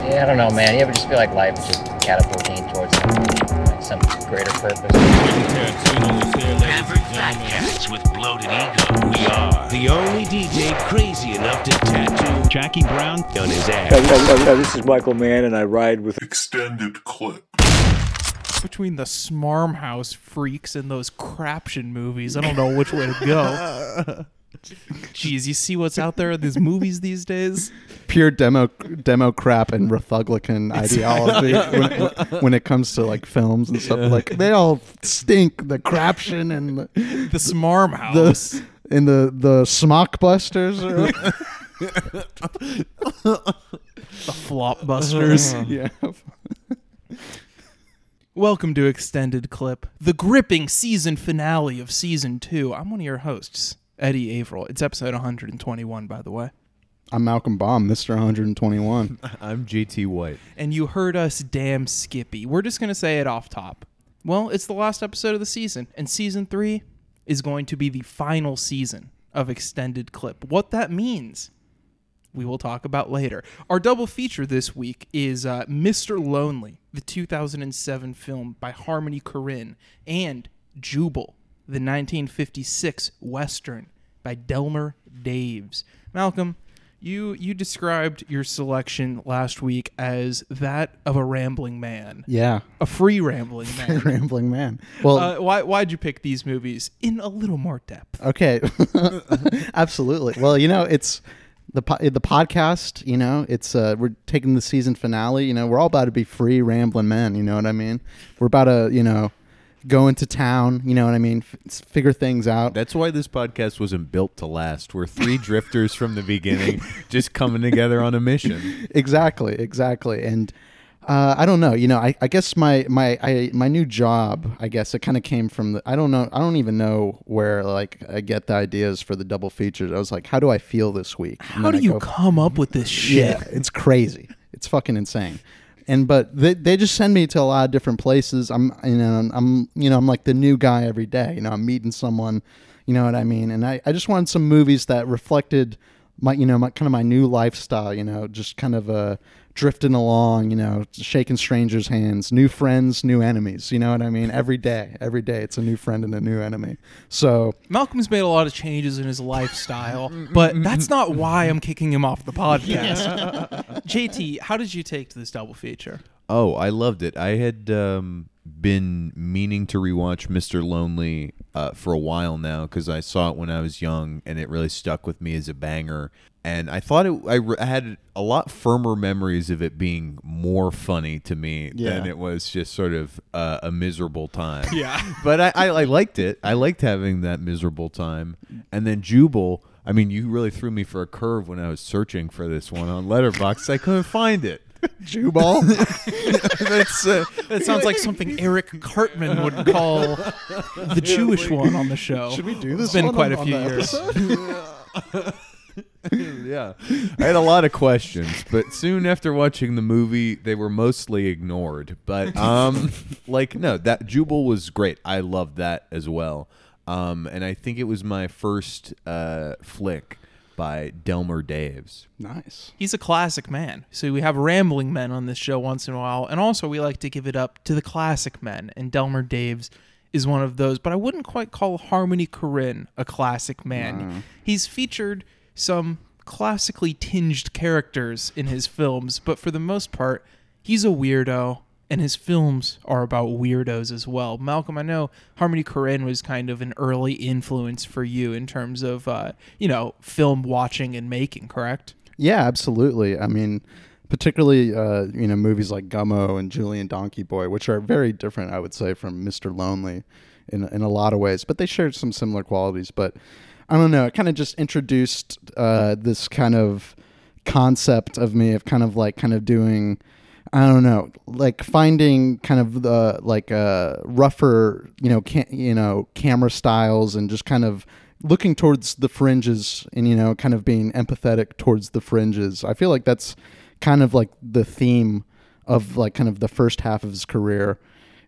Yeah, I don't know, man. You ever just feel like life is just catapulting towards like some greater purpose? Average fat cats with bloated ego. We are the only DJ crazy enough to tattoo Jackie Brown on his ass. this is Michael Mann, and I ride with extended clip. Between the Smarm House freaks and those craption movies, I don't know which way to go. Jeez, you see what's out there in these movies these days? Pure demo demo crap and Republican ideology when, when it comes to like films and stuff. Like they all stink. The craption and the, The Smarm House. the and the the smockbusters. Or, the Flopbusters. yeah. Welcome to Extended Clip, the gripping season finale of season two. I'm one of your hosts, Eddie Averill. It's episode 121, by the way. I'm Malcolm Baum, Mr. 121. I'm JT White. And you heard us damn Skippy. We're just going to say it off top. Well, it's the last episode of the season, and season three is going to be the final season of Extended Clip. What that means, we will talk about later. Our double feature this week is uh, Mr. Lonely, the 2007 film by Harmony Korine, and Jubal, the 1956 Western by Delmer Daves. Malcolm, you you described your selection last week as that of a rambling man, Yeah. a free rambling man. Rambling man. Well, Uh, why why'd you pick these movies in a little more depth? Okay, absolutely. Well, you know, it's the po- the podcast. You know, it's uh, we're taking the season finale. You know, we're all about to be free rambling men. You know what I mean? We're about to, you know, go into town. You know what I mean? F- figure things out. That's why this podcast wasn't built to last. We're three drifters from the beginning, just coming together on a mission. exactly, exactly. And uh, I don't know. You know, I, I guess my my I, my new job. I guess it kind of came from the. I don't know. I don't even know where like I get the ideas for the double features. I was like, how do I feel this week? And How do I you go- come up with this shit? Yeah, it's crazy. It's fucking insane. And but they, they just send me to a lot of different places. I'm you know I'm you know I'm like the new guy every day. You know I'm meeting someone. You know what I mean? And I, I just wanted some movies that reflected my you know my kind of my new lifestyle. You know just kind of uh drifting along. You know shaking strangers' hands, new friends, new enemies. You know what I mean? Every day, every day it's a new friend and a new enemy. So Malcolm's made a lot of changes in his lifestyle, but that's not why I'm kicking him off the podcast. JT, how did you take to this double feature? Oh, I loved it. I had um, been meaning to rewatch Mr. Lonely uh, for a while now because I saw it when I was young and it really stuck with me as a banger. And I thought it, I, re- I had a lot firmer memories of it being more funny to me than it was just sort of uh, a miserable time. Yeah. but I, I, I liked it. I liked having that miserable time. And then Jubal, I mean, you really threw me for a curve when I was searching for this one on Letterboxd. I couldn't find it. Jubal. That's uh, That sounds like something Eric Cartman would call the Jewish one on the show. Should we do It's this? been quite on- a few years. Episode? yeah. I had a lot of questions, but soon after watching the movie, they were mostly ignored. But um, like no, that Jubal was great. I loved that as well. Um, and I think it was my first uh flick by Delmer Daves. nice. He's a classic man. So we have rambling men on this show once in a while, and also we like to give it up to the classic men. And Delmer Daves is one of those, but I wouldn't quite call Harmony Korine a classic man. He's featured some classically tinged characters in his films, but for the most part, he's a weirdo. And his films are about weirdos as well. Malcolm, I know Harmony Korine was kind of an early influence for you in terms of, uh, you know, film watching and making, correct? Yeah, absolutely. I mean, particularly uh, you know movies like Gummo and Julian Donkey Boy, which are very different, I would say, from Mr. Lonely in in a lot of ways, but they share some similar qualities. But I don't know, it kind of just introduced uh, this kind of concept of me of kind of like kind of doing. I don't know, like finding kind of the like uh, rougher, you know, ca- you know, camera styles, and just kind of looking towards the fringes, and you know, kind of being empathetic towards the fringes. I feel like that's kind of like the theme of like kind of the first half of his career,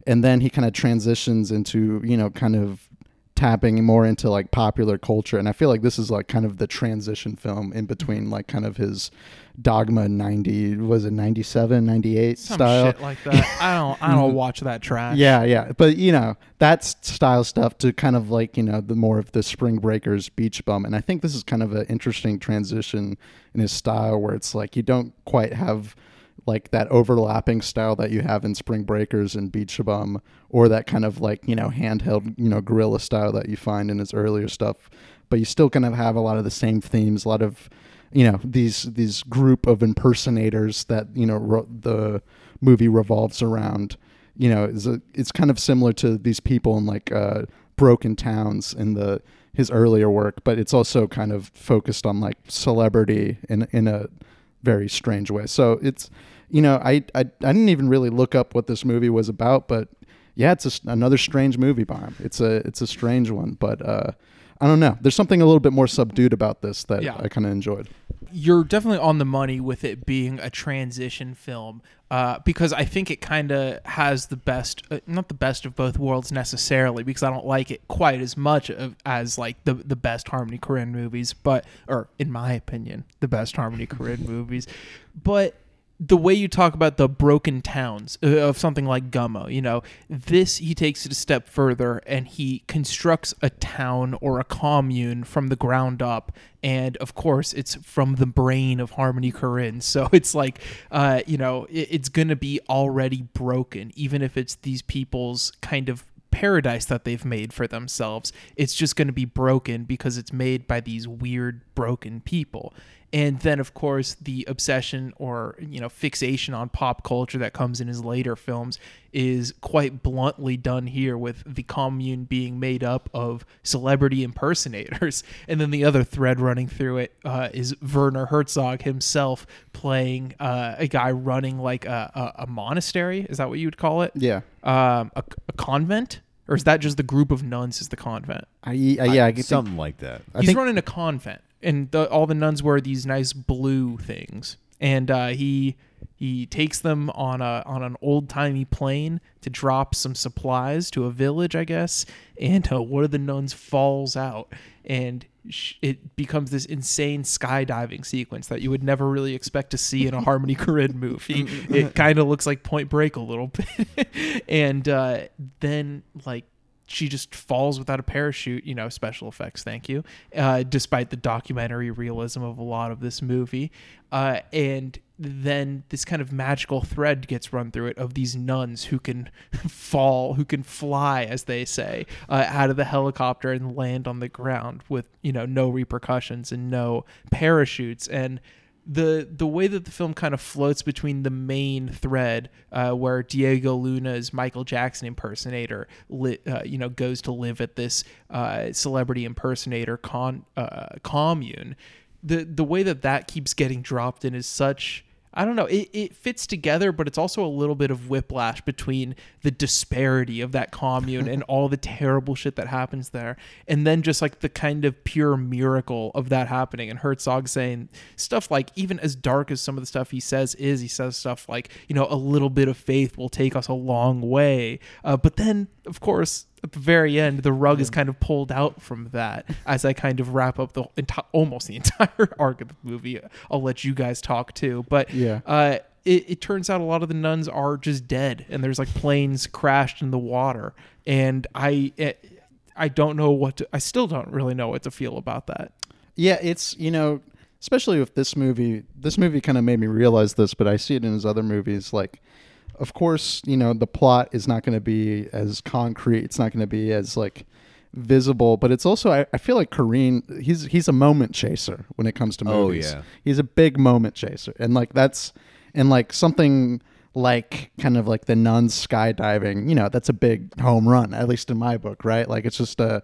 and then he kind of transitions into you know kind of tapping more into like popular culture and i feel like this is like kind of the transition film in between like kind of his dogma 90 was it 97 98 Some style shit like that. I don't. I don't watch that trash. yeah yeah but you know that's style stuff to kind of like you know the more of the spring breakers beach bum and i think this is kind of an interesting transition in his style where it's like you don't quite have like that overlapping style that you have in spring breakers and beach bum or that kind of like you know handheld you know guerrilla style that you find in his earlier stuff. But you still kind of have a lot of the same themes a lot of you know these these group of impersonators that you know ro- the movie revolves around. You know is a, it's kind of similar to these people in like uh, broken towns in the his earlier work but it's also kind of focused on like celebrity in in a very strange way. So it's you know I, I i didn't even really look up what this movie was about but yeah it's a another strange movie bomb. it's a it's a strange one but uh i don't know there's something a little bit more subdued about this that Yeah. i kind of enjoyed you're definitely on the money with it being a transition film uh, because I think it kind of has the best, uh, not the best of both worlds necessarily, because I don't like it quite as much of, as like the the best Harmony Korine movies, but or in my opinion, the best Harmony Korine movies, but the way you talk about the broken towns uh, of something like Gummo, you know, this he takes it a step further and he constructs a town or a commune from the ground up. And of course, it's from the brain of Harmony Korine. So it's like, uh, you know, it, it's going to be already broken, even if it's these people's kind of paradise that they've made for themselves. It's just going to be broken because it's made by these weird, broken people. And then, of course, the obsession or you know fixation on pop culture that comes in his later films is quite bluntly done here, with the commune being made up of celebrity impersonators, and then the other thread running through it uh, is Werner Herzog himself playing uh, a guy running like a, a, a monastery. Is that what you would call it? yeah um, a, a convent, or is that just the group of nuns? Is the convent? i, I yeah i get something like that. I He's think- running a convent, and the, all the nuns wear these nice blue things, and uh, he he takes them on a on an old timey plane to drop some supplies to a village, I guess. And uh, one of the nuns falls out, and sh- it becomes this insane skydiving sequence that you would never really expect to see in a Harmony Korine movie. It kind of looks like Point Break a little bit, and uh, then like she just falls without a parachute, you know, special effects, thank you, uh, despite the documentary realism of a lot of this movie. Uh, and then this kind of magical thread gets run through it of these nuns who can fall, who can fly, as they say, uh, out of the helicopter and land on the ground with, you know, no repercussions and no parachutes. And the the way that the film kind of floats between the main thread, uh, where Diego Luna's Michael Jackson impersonator, li- uh, you know, goes to live at this uh, celebrity impersonator con uh, commune, the the way that that keeps getting dropped in is such. I don't know. It, it fits together, but it's also a little bit of whiplash between the disparity of that commune and all the terrible shit that happens there, and then just like the kind of pure miracle of that happening. And Herzog saying stuff like, even as dark as some of the stuff he says is, he says stuff like, you know, a little bit of faith will take us a long way. Uh, but then, of course, at the very end, the rug is kind of pulled out from that as I kind of wrap up the enti- almost the entire arc of the movie. I'll let you guys talk too, but Yeah. uh, it, it turns out a lot of the nuns are just dead, and there's like planes crashed in the water, and I. It, I don't know what to, I still don't really know what to feel about that. Yeah, it's you know, especially with this movie. This movie kind of made me realize this, but I see it in his other movies. Like, of course, you know, the plot is not going to be as concrete. It's not going to be as like visible, but it's also I, I feel like Korine. He's he's a moment chaser when it comes to movies. Oh, movies. yeah. he's a big moment chaser, and like that's and like something like kind of like the nuns skydiving. You know, that's a big home run, at least in my book, right? Like it's just a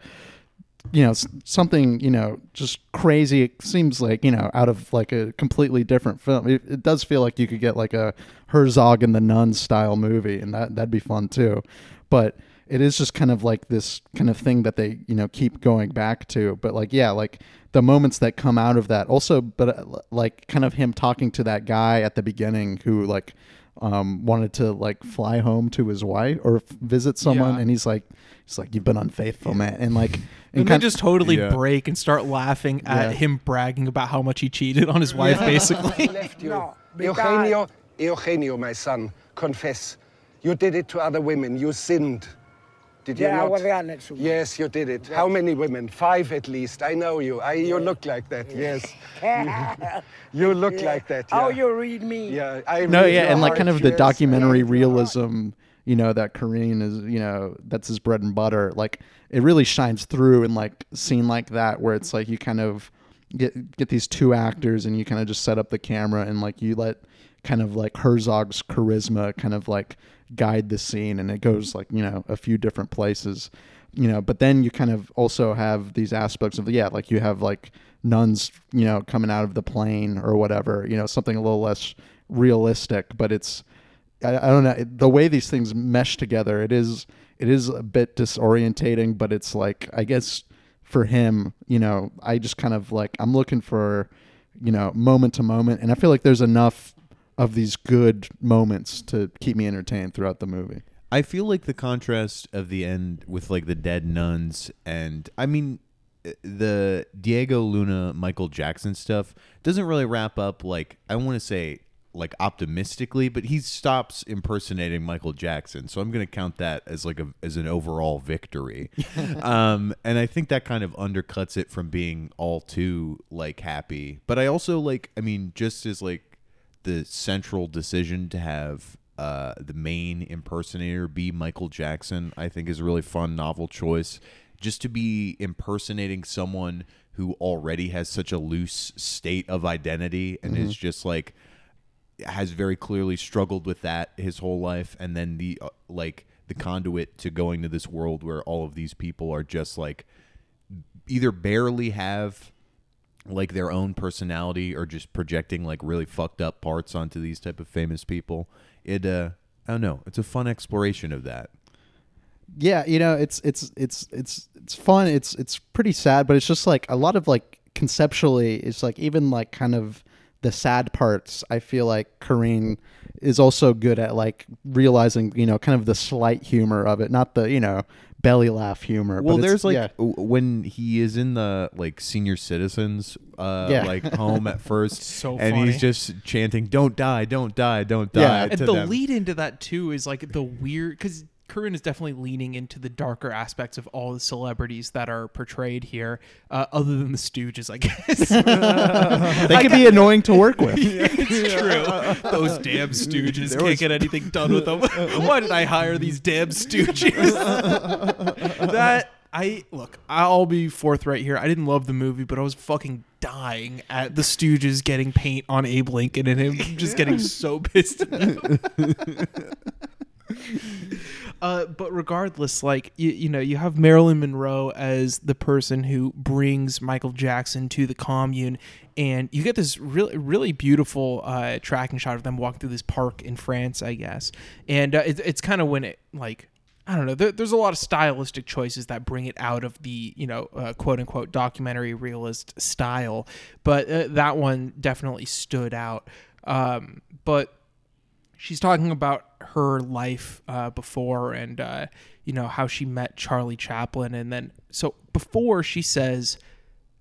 you know something you know just crazy it seems like you know out of like a completely different film. It, it does feel like you could get like a herzog and the nun style movie and that that'd be fun too. But it is just kind of like this kind of thing that they you know keep going back to. But like yeah like the moments that come out of that also but uh, like kind of him talking to that guy at the beginning who like um, wanted to like fly home to his wife or f- visit someone, Yeah. and he's like, he's like, you've been unfaithful, man, and like, and, And they kind- just totally Yeah. break and start laughing at Yeah. him bragging about how much he cheated on his wife, basically. left you. No, because- Eugenio, Eugenio, my son, confess. You did it to other women. You sinned. Did you Yeah, I was honest with you. Yes, you did it. How many women? Five at least. I know you. I, you look like that. Yes. You look like that. How yeah. you read me? Yeah. I no, read yeah, your and like kind of the yes. documentary Yeah. realism, you know, that Korine is, you know, that's his bread and butter. Like it really shines through in like scene like that where it's like you kind of get get these two actors and you kind of just set up the camera and like you let kind of like Herzog's charisma kind of like guide the scene and it goes like, you know, a few different places. You know, but then you kind of also have these aspects of yeah, like you have like nuns, you know, coming out of the plane or whatever, you know, something a little less realistic, but it's I, I don't know the way these things mesh together. It is it is a bit disorientating, but it's like I guess for him, you know, I just kind of like I'm looking for you know moment to moment, and I feel like there's enough of these good moments to keep me entertained throughout the movie. I feel like the contrast of the end with like the dead nuns and I mean uh, the Diego Luna Michael Jackson stuff doesn't really wrap up like I want to say like optimistically, but he stops impersonating Michael Jackson. So I'm going to count that as like a as an overall victory. um and I think that kind of undercuts it from being all too like happy. But I also like I mean just as like the central decision to have uh, the main impersonator be Michael Jackson, I think is a really fun, novel choice. Just to be impersonating someone who already has such a loose state of identity and is just like has very clearly struggled with that his whole life, and then the uh, like the conduit to going to this world where all of these people are just like either barely have like their own personality or just projecting like really fucked up parts onto these type of famous people. It uh I don't know. It's a fun exploration of that. yeah you know it's it's it's it's it's fun it's it's pretty sad but it's just like a lot of like conceptually it's like even like kind of the sad parts i feel like Korine is also good at like realizing you know kind of the slight humor of it not the you know belly laugh humor Well, but there's like yeah. when he is in the like senior citizens uh Yeah. like home at first so and funny. he's just chanting don't die, don't die, don't die Yeah. and to the them. lead into that too is like the weird because Korine is definitely leaning into the darker aspects of all the celebrities that are portrayed here, uh, other than the Stooges, I guess. they can be annoying to work with it's true. Those damn Stooges can't get anything done with them. Why did I hire these damn Stooges? that I look. I'll be forthright here. I didn't love the movie, but I was fucking dying at the Stooges getting paint on Abe Lincoln and him just getting so pissed. Uh, but regardless, like you, you know, you have Marilyn Monroe as the person who brings Michael Jackson to the commune, and you get this really, really beautiful uh, tracking shot of them walking through this park in France, I guess. And uh, it, it's kind of when it like I don't know. There, there's a lot of stylistic choices that bring it out of the you know uh, quote unquote documentary realist style, but uh, that one definitely stood out. Um, but she's talking about her life uh, before and uh, you know how she met Charlie Chaplin. And then so before she says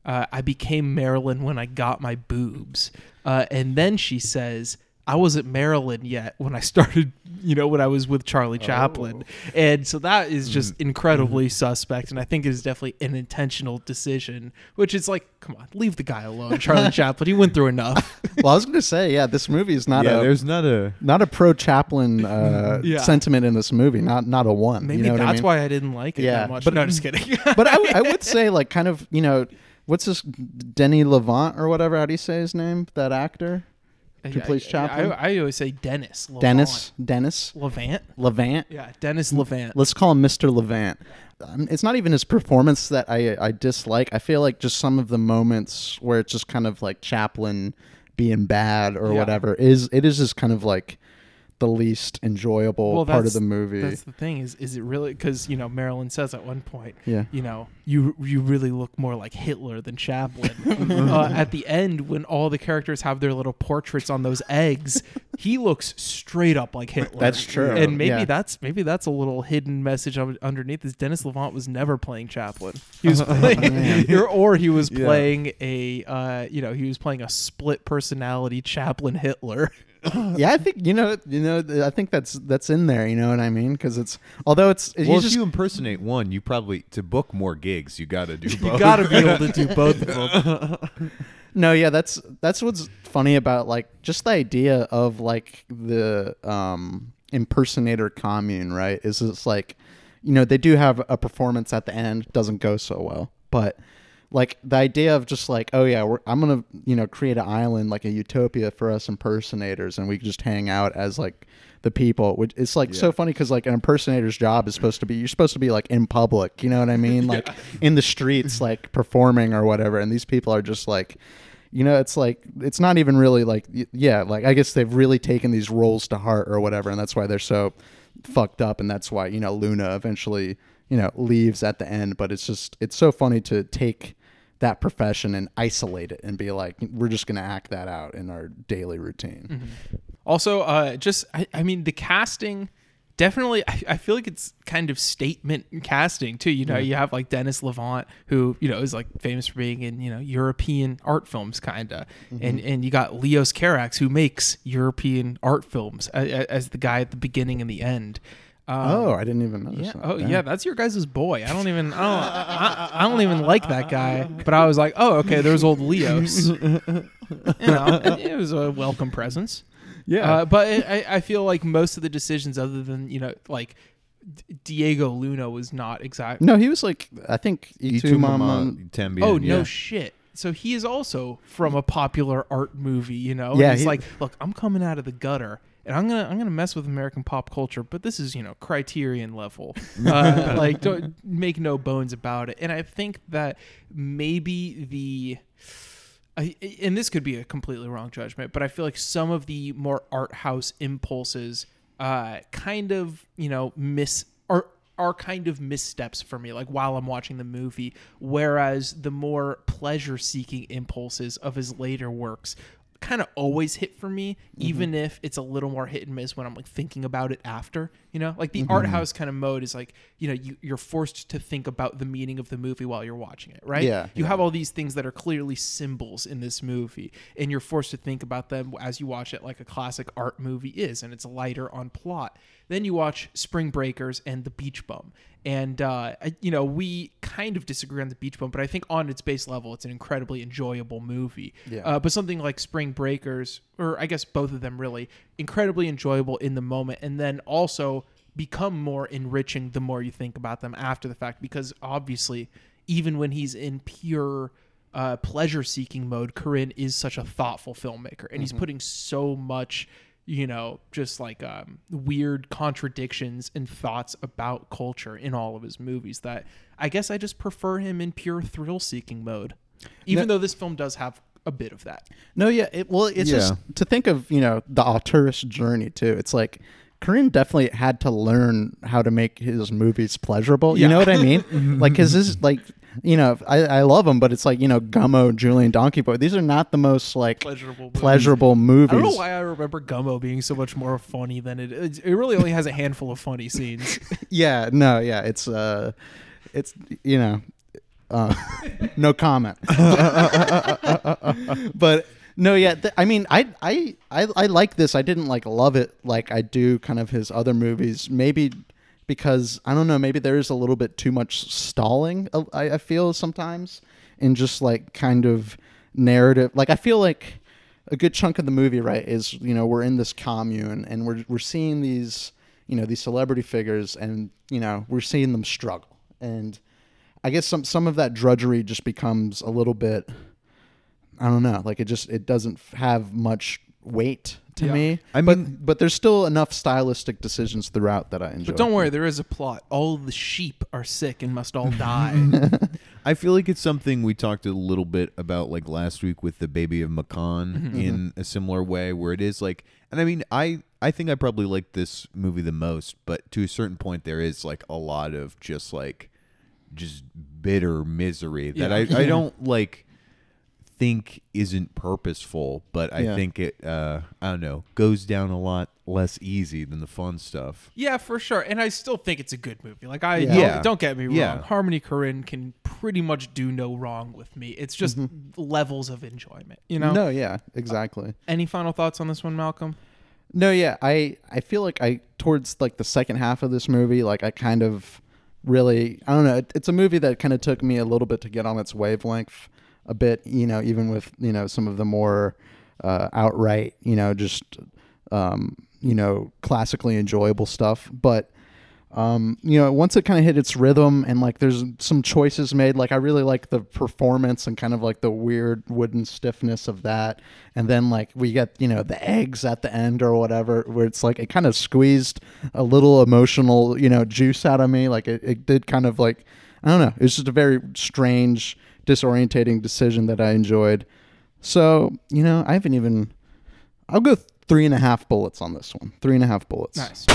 uh, I became Marilyn when I got my boobs uh, and then she says I wasn't Marilyn yet when I started you know when I was with Charlie Chaplin and so that is just incredibly suspect and I think it is definitely an intentional decision which is like come on leave the guy alone Charlie Chaplin he went through enough well i was gonna say yeah this movie is not yeah, a there's not a not a pro Chaplin uh, Yeah. sentiment in this movie. Not not a one. maybe you know what that's I mean? why I didn't like it Yeah, that much but- no just kidding but I, I would say like kind of you know what's this Denny Lavant or whatever how do you say his name that actor who plays I, Chaplin I, always say Dennis. Lavant. Dennis Dennis Lavant. Lavant Yeah, Dennis Lavant. let's call him Mr. Lavant um, it's not even his performance that I I dislike I feel like just some of the moments where it's just kind of like Chaplin being bad or Yeah. whatever is it is just kind of like the least enjoyable part of the movie. That's the thing is is it really because you know Marilyn says at one point, Yeah. you know you you really look more like Hitler than Chaplin. uh, at the end, when all the characters have their little portraits on those eggs, he looks straight up like Hitler. That's true, and maybe yeah. that's maybe that's a little hidden message underneath. Is Dennis Lavant was never playing Chaplin. He was playing, or, or he was Yeah. playing a uh, you know he was playing a split personality Chaplin Hitler. yeah, I think you know, you know, I think that's that's in there. You know what I mean? Because it's although it's Well, you if just you impersonate one, you probably to book more gigs, you got to do both. You got to be able to do both of them. No, yeah, that's that's what's funny about like just the idea of like the um impersonator commune, right? Is it's like you know, they do have a performance at the end, doesn't go so well. But like the idea of just like, oh yeah, we're, I'm gonna you know create an island like a utopia for us impersonators, and we just hang out as like the people. Which it's like so funny because like an impersonator's job is supposed to be you're supposed to be like in public, you know what I mean? Like in the streets, like performing or whatever, and these people are just like you know it's like it's not even really like yeah like i guess they've really taken these roles to heart or whatever and that's why they're so fucked up and that's why you know luna eventually you know leaves at the end but it's just it's so funny to take that profession and isolate it and be like we're just going to act that out in our daily routine Also, uh, just I, I mean the casting definitely I, I feel like it's kind of statement casting too. You know, you have like Dennis Lavant who you know is like famous for being in you know European art films, kinda, and and you got Leos Carax who makes European art films as, as the guy at the beginning and the end. Um, oh i didn't even notice yeah. that. Oh Damn. yeah, that's your guys' boy. I don't even. I don't. I, I don't even like that guy. But I was like, oh okay, there's old Leos. you know, it, it was a welcome presence. Yeah. Uh, but it, I I feel like most of the decisions, other than you know, like D- Diego Luna was not exactly. no he was like i think Itu Itu Mama Mama- Tambien, Oh no shit. So he is also from a popular art movie, you know. Yeah, he's he- like, look, I'm coming out of the gutter, and I'm gonna I'm gonna mess with American pop culture, but this is you know Criterion level. Uh, like, don't make no bones about it. And I think that maybe the. I, and this could be a completely wrong judgment, but I feel like some of the more art house impulses, uh, kind of you know miss are are kind of missteps for me. Like while I'm watching the movie, whereas the more pleasure seeking impulses of his later works kind of always hit for me, mm-hmm. even if it's a little more hit and miss when I'm like thinking about it after. You know, like the mm-hmm. art house kind of mode is like you know you you're forced to think about the meaning of the movie while you're watching it, right? Yeah, you yeah. have all these things that are clearly symbols in this movie, and you're forced to think about them as you watch it, like a classic art movie is, and it's lighter on plot. Then you watch Spring Breakers and The Beach Bum, and uh, you know we kind of disagree on The Beach Bum, but I think on its base level, it's an incredibly enjoyable movie. Yeah. Uh, but something like Spring Breakers, or I guess both of them, really incredibly enjoyable in the moment, and then also become more enriching the more you think about them after the fact, because obviously, even when he's in pure uh, pleasure seeking mode, Korine is such a thoughtful filmmaker, and he's putting so much, you know, just like um, weird contradictions and thoughts about culture in all of his movies that I guess I just prefer him in pure thrill seeking mode, even though this film does have a bit of that. No, yeah. It, well, it's just to think of you know the auteurist journey too. It's like Korine definitely had to learn how to make his movies pleasurable. You know what I mean? like, cause this like you know I, I love them, but it's like you know Gummo, Julian Donkey Boy. These are not the most like Pleasurable movies. pleasurable movies. I don't know why I remember Gummo being so much more funny than it. It it really only has a handful of funny scenes. Yeah, no, yeah. It's uh, it's you know, uh, no comment. but no, yeah. Th- I mean, I, I I I like this. I didn't like love it like I do kind of his other movies. Maybe because I don't know. Maybe there is a little bit too much stalling. uh, I, I feel sometimes in just like kind of narrative. Like I feel like a good chunk of the movie, right, is you know we're in this commune and we're we're seeing these you know these celebrity figures and you know we're seeing them struggle and I guess some some of that drudgery just becomes a little bit I don't know like it just it doesn't have much weight to Yeah. me. I but mean- but there's still enough stylistic decisions throughout that I enjoy. But don't worry, there is a plot. All the sheep are sick and must all die. I feel like it's something we talked a little bit about like last week with the baby of Mâcon mm-hmm. in mm-hmm. a similar way where it is like and I mean I I think I probably like this movie the most, but to a certain point, there is like a lot of just like just bitter misery that Yeah. I, I don't like think isn't purposeful, but I Yeah. think it uh I don't know goes down a lot less easy than the fun stuff. Yeah, for sure. And I still think it's a good movie. Like I Yeah. don't, don't get me wrong. Yeah. Harmony Korine can pretty much do no wrong with me. It's just levels of enjoyment. You know. No, yeah, exactly. Any final thoughts on this one, Malcolm? No, yeah, I I feel like I towards like the second half of this movie, like I kind of really I don't know. It, it's a movie that kind of took me a little bit to get on its wavelength a bit. You know, even with you know some of the more uh, outright, you know, just um, you know classically enjoyable stuff, but. Um, you know, once it kind of hit its rhythm and like there's some choices made, like I really like the performance and kind of like the weird wooden stiffness of that. And then like we get, you know, the eggs at the end or whatever, where it's like it kind of squeezed a little emotional, you know, juice out of me. Like it, it did kind of like, I don't know, it was just a very strange, disorientating decision that I enjoyed. So, you know, I haven't even, I'll go three and a half bullets on this one. Three and a half bullets. Nice.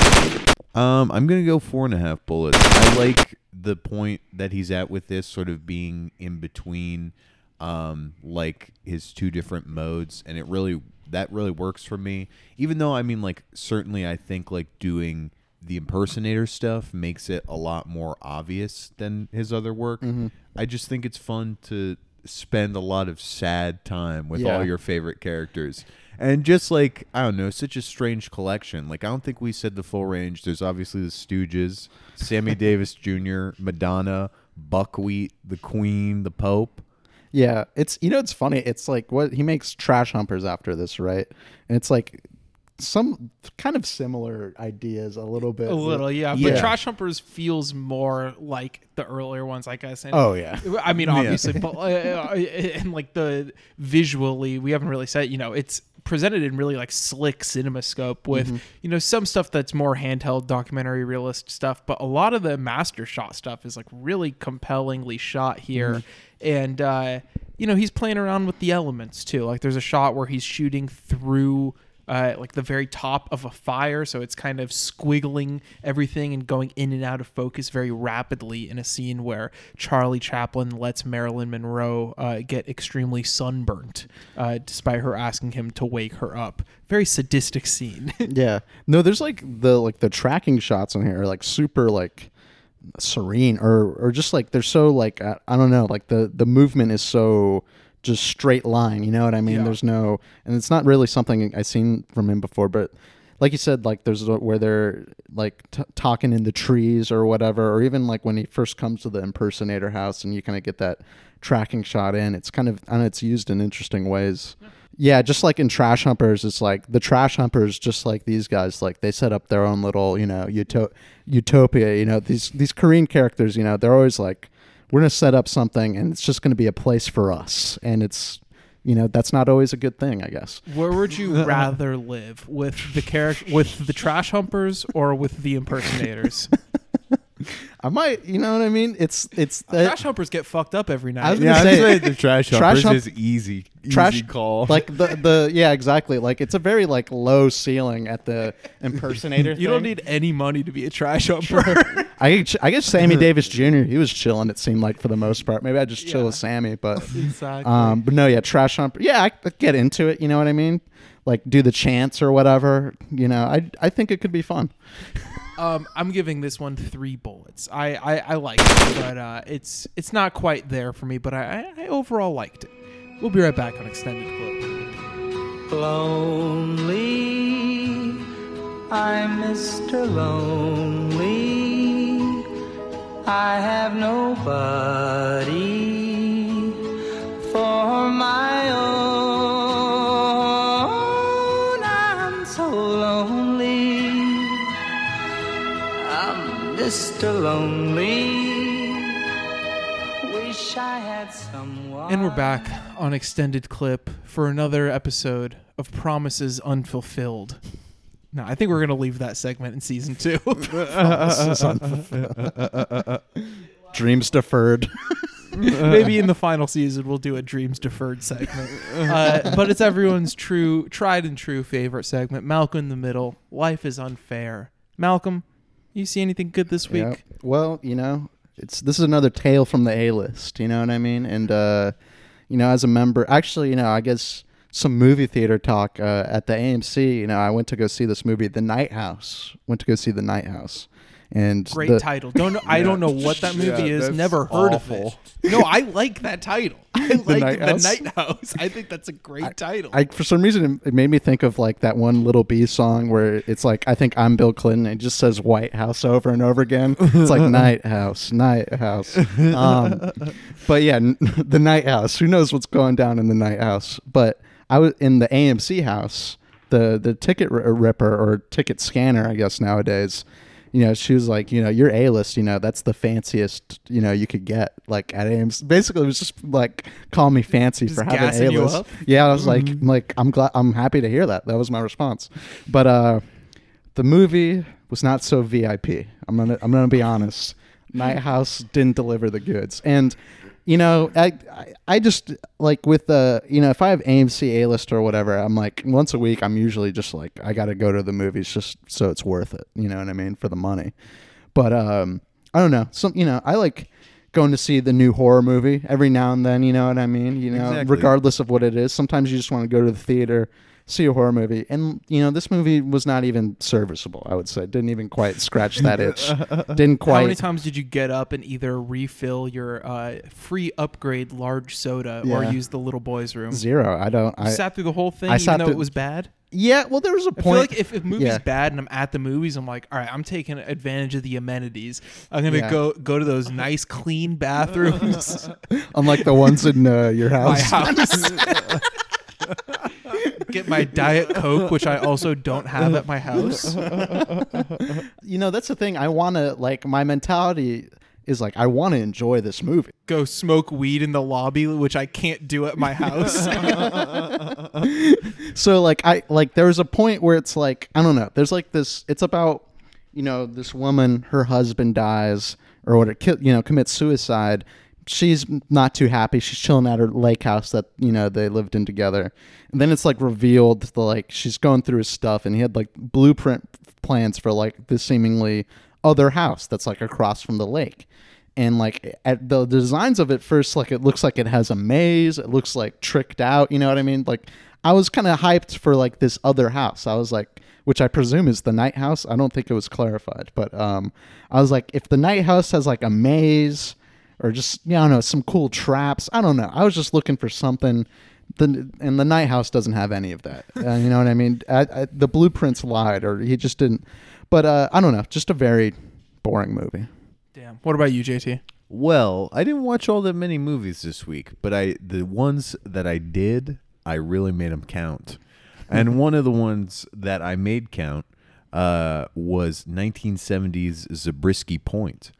Um, I'm gonna go four and a half bullets. I like the point that he's at with this sort of being in between, um, like his two different modes, and it really that really works for me. Even though I mean, like certainly I think like doing the impersonator stuff makes it a lot more obvious than his other work. Mm-hmm. I just think it's fun to spend a lot of sad time with Yeah. all your favorite characters. And just like I don't know, such a strange collection. Like I don't think we said the full range. There's obviously the Stooges, Sammy Davis Jr., Madonna, Buckwheat, the Queen, the Pope. Yeah, it's you know it's funny. It's like what he makes trash humpers after this, right? And it's like some kind of similar ideas a little bit. A little, yeah. But Trash Humpers feels more like the earlier ones, I guess. And Oh yeah. I mean, obviously, but uh, uh, and like the visually, we haven't really said. You know, it's presented in really like slick CinemaScope with Mm-hmm. you know some stuff that's more handheld documentary realist stuff, but a lot of the master shot stuff is like really compellingly shot here, Mm-hmm. and uh, you know he's playing around with the elements too. Like there's a shot where he's shooting through uh, like the very top of a fire, so it's kind of squiggling everything and going in and out of focus very rapidly in a scene where Charlie Chaplin lets Marilyn Monroe uh, get extremely sunburnt, uh, despite her asking him to wake her up. Very sadistic scene. Yeah. No, there's like the like the tracking shots on here are like super like serene or or just like they're so like I, I don't know like the the movement is so just straight line you know what i mean Yeah. there's no and it's not really something i've seen from him before but like you said like there's where they're like t- talking in the trees or whatever or even like when he first comes to the impersonator house and you kind of get that tracking shot in it's kind of and it's used in interesting ways yeah, just like in Trash Humpers, it's like the Trash Humpers, just like these guys, like they set up their own little, you know, uto- utopia. You know, these these Korine characters, you know, they're always like, we're gonna set up something, and it's just gonna be a place for us, and it's, you know, that's not always a good thing, I guess. Where would you uh-huh. rather live with the character with the Trash Humpers or with the impersonators? I might, you know what I mean? It's it's Trash Humpers get fucked up every night. I was Yeah, gonna I'd say- say the trash Trash humpers hump- is easy. Easy trash call. like the the yeah exactly like it's a very like low ceiling at the impersonator. you don't thing. need any money to be a trash humper. I guess- I guess Sammy Davis Jr. He was chilling. It seemed like for the most part. Maybe I just chill Yeah. with Sammy, but exactly. um, but no, yeah, trash hump. Yeah, I could get into it. You know what I mean? Like do the chants or whatever. You know, I I think it could be fun. Um, I'm giving this one three bullets. I I, I like it, but uh, it's it's not quite there for me. But I, I, I overall liked it. We'll be right back on extended clip. Lonely, I'm Mr. Lonely. I have nobody Mr. Lonely. Wish I had someone. And we're back on extended clip for another episode of Promises Unfulfilled. No, I think we're gonna leave that segment in season two. Dreams deferred. maybe in the final season we'll do a dreams deferred segment. Uh, but it's everyone's true, tried and true favorite segment. Malcolm in the middle. Life is unfair. Malcolm, you see anything good this week? Yeah. Well, you know, it's this is another tale from the A list. You know what I mean? And uh, you know, as a member, actually, you know, I guess some movie theater talk uh, at the AMC. You know, I went to go see this movie, The Night House. Went to go see The Night House. And Great the- title. Don't know, I don't know what that movie Yeah, is. Never heard awful. of it. No, I like that title. I like Night the House? Night House. I think that's a great title. I for some reason it made me think of like that one Lil B song where it's like I think I'm Bill Clinton. And it just says White House over and over again. It's like Night House, Night House. Um, but yeah, the Night House. Who knows what's going down in the Night House? But I was in the AMC house. The the ticket r- ripper or ticket scanner, I guess nowadays. You know, she was like, you know, your A list, you know, that's the fanciest, you know, you could get. Like at AMC, basically, it was just like call me fancy Just for having A list. Mm-hmm. Yeah, I was like, I'm like I'm glad, I'm happy to hear that. That was my response. But uh, the movie was not so VIP. I'm gonna, I'm gonna be honest. Night House didn't deliver the goods, and you know, I, I, I just like with the, you know, if I have AMC A list or whatever, I'm like once a week. I'm usually just like I got to go to the movies just so it's worth it. You know what I mean for the money. But um, I don't know. Some, you know, I like going to see the new horror movie every now and then. You know what I mean? You know, Exactly. regardless of what it is. Sometimes you just want to go to the theater, see a horror movie, and you know, this movie was not even serviceable. I would say didn't even quite scratch that itch. Didn't quite. How many times did you get up and either refill your uh, free upgrade large soda or use the little boys' room? Zero. I don't. You I sat through the whole thing, I even sat though through- it was bad. yeah. Well, there was a I point. feel like if, if movie's yeah. bad and I'm at the movies, I'm like, all right, I'm taking advantage of the amenities. I'm gonna Yeah. go go to those nice, clean bathrooms. unlike the ones in uh, your my house. Get my diet coke, which I also don't have at my house. you know, that's the thing. I want to like my mentality is like I want to enjoy this movie. Go smoke weed in the lobby, which I can't do at my house. so like I like there's a point where it's like I don't know. There's like this. It's about you know this woman. Her husband dies or what? It, you know commits suicide. She's not too happy. She's chilling at her lake house that you know they lived in together. And then it's like revealed the like she's going through his stuff and he had like blueprint plans for like this seemingly other house that's like across from the lake. And like at the designs of it first like it looks like it has a maze. It looks like tricked out. You know what i mean? Like i was kind of hyped for like this other house. I was like which i presume is the night house. I don't think it was clarified. But um i was like if the night house has like a maze or just you know, I don't know some cool traps i don't know i was just looking for something the, and the night house doesn't have any of that uh, you know what i mean I, I, the blueprints lied or he just didn't but uh, i don't know just a very boring movie Damn. What about you, JT? Well, I didn't watch all that many movies this week, but I the ones that I did, I really made them count. and one of the ones that I made count uh, was 1970s Zabriskie Point.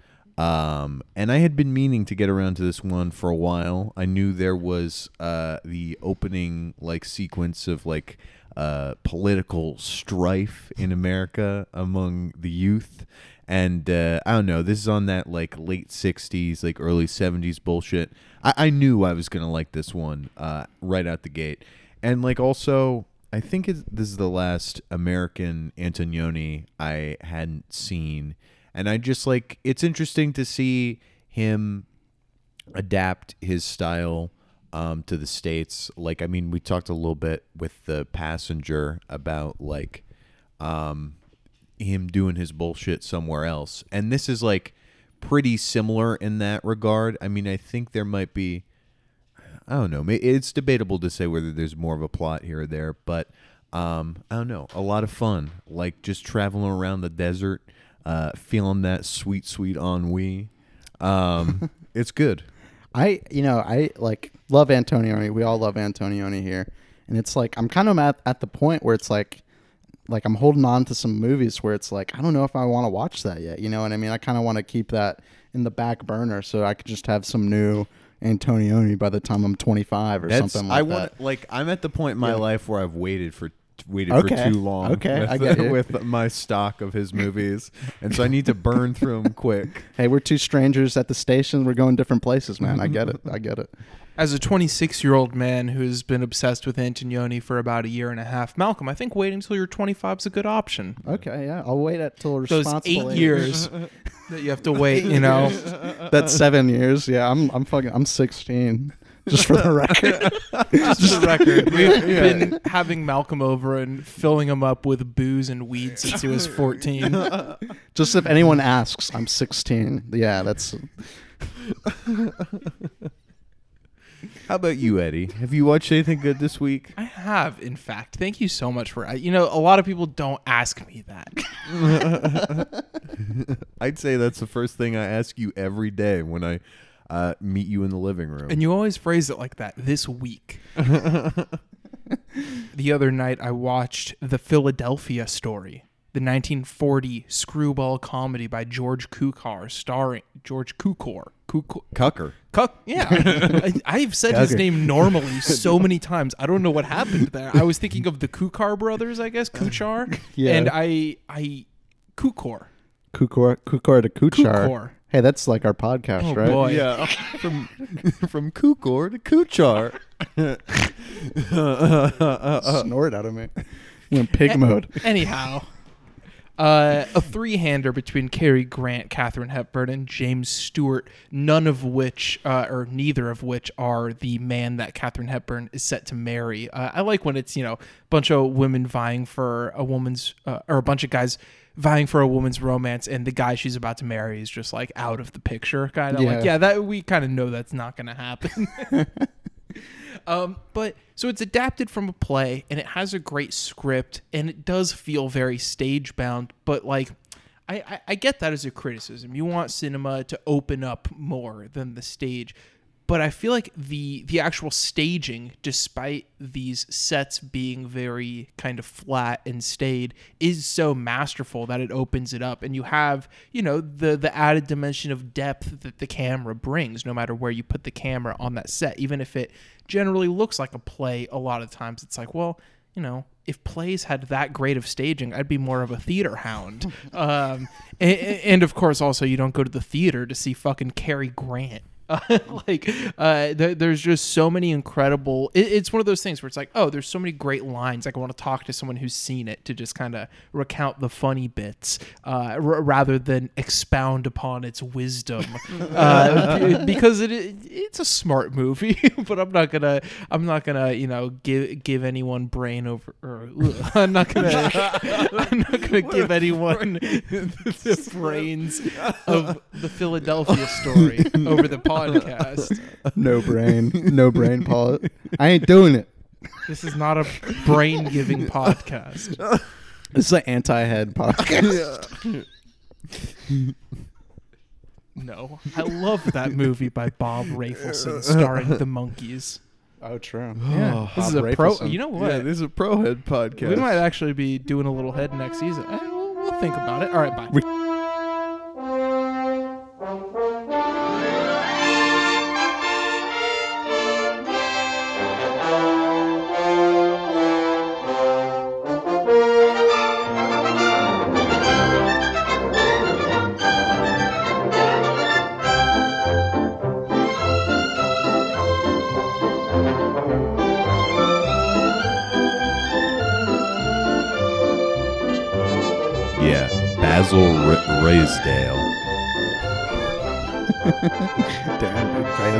Um, and I had been meaning to get around to this one for a while. I knew there was uh, the opening like sequence of like uh, political strife in America among the youth, and uh, I don't know. This is on that like late '60s, like early '70s bullshit. I, I knew I was gonna like this one uh, right out the gate, and like also. I think this is the last American Antonioni I hadn't seen, and I just like it's interesting to see him adapt his style um, to the states. Like, I mean, we talked a little bit with the passenger about like um, him doing his bullshit somewhere else, and this is like pretty similar in that regard. I mean, I think there might be. I don't know. It's debatable to say whether there's more of a plot here or there, but um, I don't know. A lot of fun, like just traveling around the desert, uh, feeling that sweet, sweet ennui. Um, it's good. I you know I like love Antonioni. We all love Antonioni here, and it's like I'm kind of at at the point where it's like like I'm holding on to some movies where it's like I don't know if I want to watch that yet. You know what I mean? I kind of want to keep that in the back burner so I could just have some new Antonioni by the time I'm 25 or That's something like I that. want like I'm at the point in my Yeah. life where I've waited for waited Okay. for too long. Okay, with, I get you. with my stock of his movies, and so I need to burn through them quick. Hey, we're two strangers at the station. We're going different places, man. I get it. I get it. As a 26 year old man who's been obsessed with Antonioni for about a year and a half, Malcolm, I think waiting until you're 25 is a good option. Okay, yeah. I'll wait until a Those eight age. years that you have to wait, you know. That's seven years. Yeah, I'm. I'm fucking. I'm 16. Just for the record. Just for the record, we've been having Malcolm over and filling him up with booze and weed since he was 14. Just if anyone asks, I'm 16. Yeah, that's. How about you, Eddie? Have you watched anything good this week? I have, in fact. Thank you so much for. You know, a lot of people don't ask me that. I'd say that's the first thing I ask you every day when I uh, meet you in the living room. And you always phrase it like that this week. the other night, I watched The Philadelphia Story, the 1940 screwball comedy by George Cukor, starring George Cukor. Cukor. Cucker. Cuck, yeah. I, I've said his name normally so many times. I don't know what happened there. I was thinking of the Kukar brothers, I guess, Kuchar. Yeah. And I, I, Kukor. Kukor, Kukor to Kuchar. Kukor. Hey, that's like our podcast, Oh, right? boy. Yeah, from from Kukor to Kuchar. Snort out of me. Went pig mode. Anyhow, uh, a three-hander between Cary Grant, Katharine Hepburn, and James Stewart. None of which, uh, or neither of which, are the man that Katharine Hepburn is set to marry. Uh, I like when it's you know a bunch of women vying for a woman's, uh, or a bunch of guys vying for a woman's romance, and the guy she's about to marry is just like out of the picture, kind of like Yeah. yeah, that we kind of know that's not going to happen. Um, but so it's adapted from a play and it has a great script and it does feel very stage bound, but like I, I, I get that as a criticism. You want cinema to open up more than the stage. But I feel like the the actual staging, despite these sets being very kind of flat and staid, is so masterful that it opens it up, and you have you know the the added dimension of depth that the camera brings, no matter where you put the camera on that set, even if it generally looks like a play. A lot of times, it's like, well, you know, if plays had that great of staging, I'd be more of a theater hound. um, and, and of course, also you don't go to the theater to see fucking Cary Grant. like uh, there, there's just so many incredible it, it's one of those things where it's like oh there's so many great lines. Like i want to talk to someone who's seen it to just kind of recount the funny bits uh, r- rather than expound upon its wisdom. Uh, because it, it it's a smart movie but i'm not gonna i'm not gonna you know give give anyone brain over or i'm not gonna i'm not gonna give anyone the brains of the philadelphia story over the podcast No brain. No brain, Paul. I ain't doing it. this is not a brain giving podcast This is an anti-head podcast. no i love that movie by bob rafelson starring the Monkees Oh, true. yeah this is a Bob pro Rafelson. you know what Yeah, this is a pro head podcast. we might actually be doing a little head next season Eh, we'll, we'll think about it all right bye Yeah,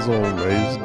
Damn, Basil raised.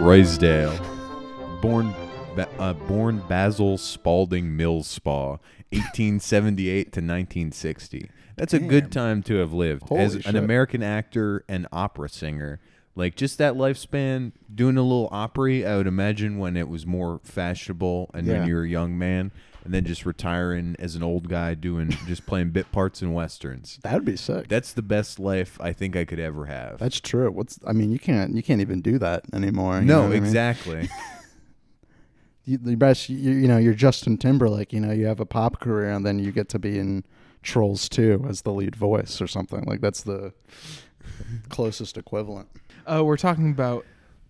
Ruysdael, born Ba- uh, born Basil Spaulding Millspaugh, 1878 to 1960. That's a good time to have lived as Holy an. American actor and opera singer. Like just that lifespan, doing a little opera. I would imagine when it was more fashionable and when you were a young man, and then just retiring as an old guy doing just playing bit parts in westerns. That'd be sick. That's the best life I think I could ever have. That's true. What's I mean, you can't you can't even do that anymore. you know no, what I mean? exactly. You, the best, you, you know, you're Justin Timberlake. You know, you have a pop career, and then you get to be in Trolls 2 as the lead voice or something. Like that's the closest equivalent. uh, we're talking about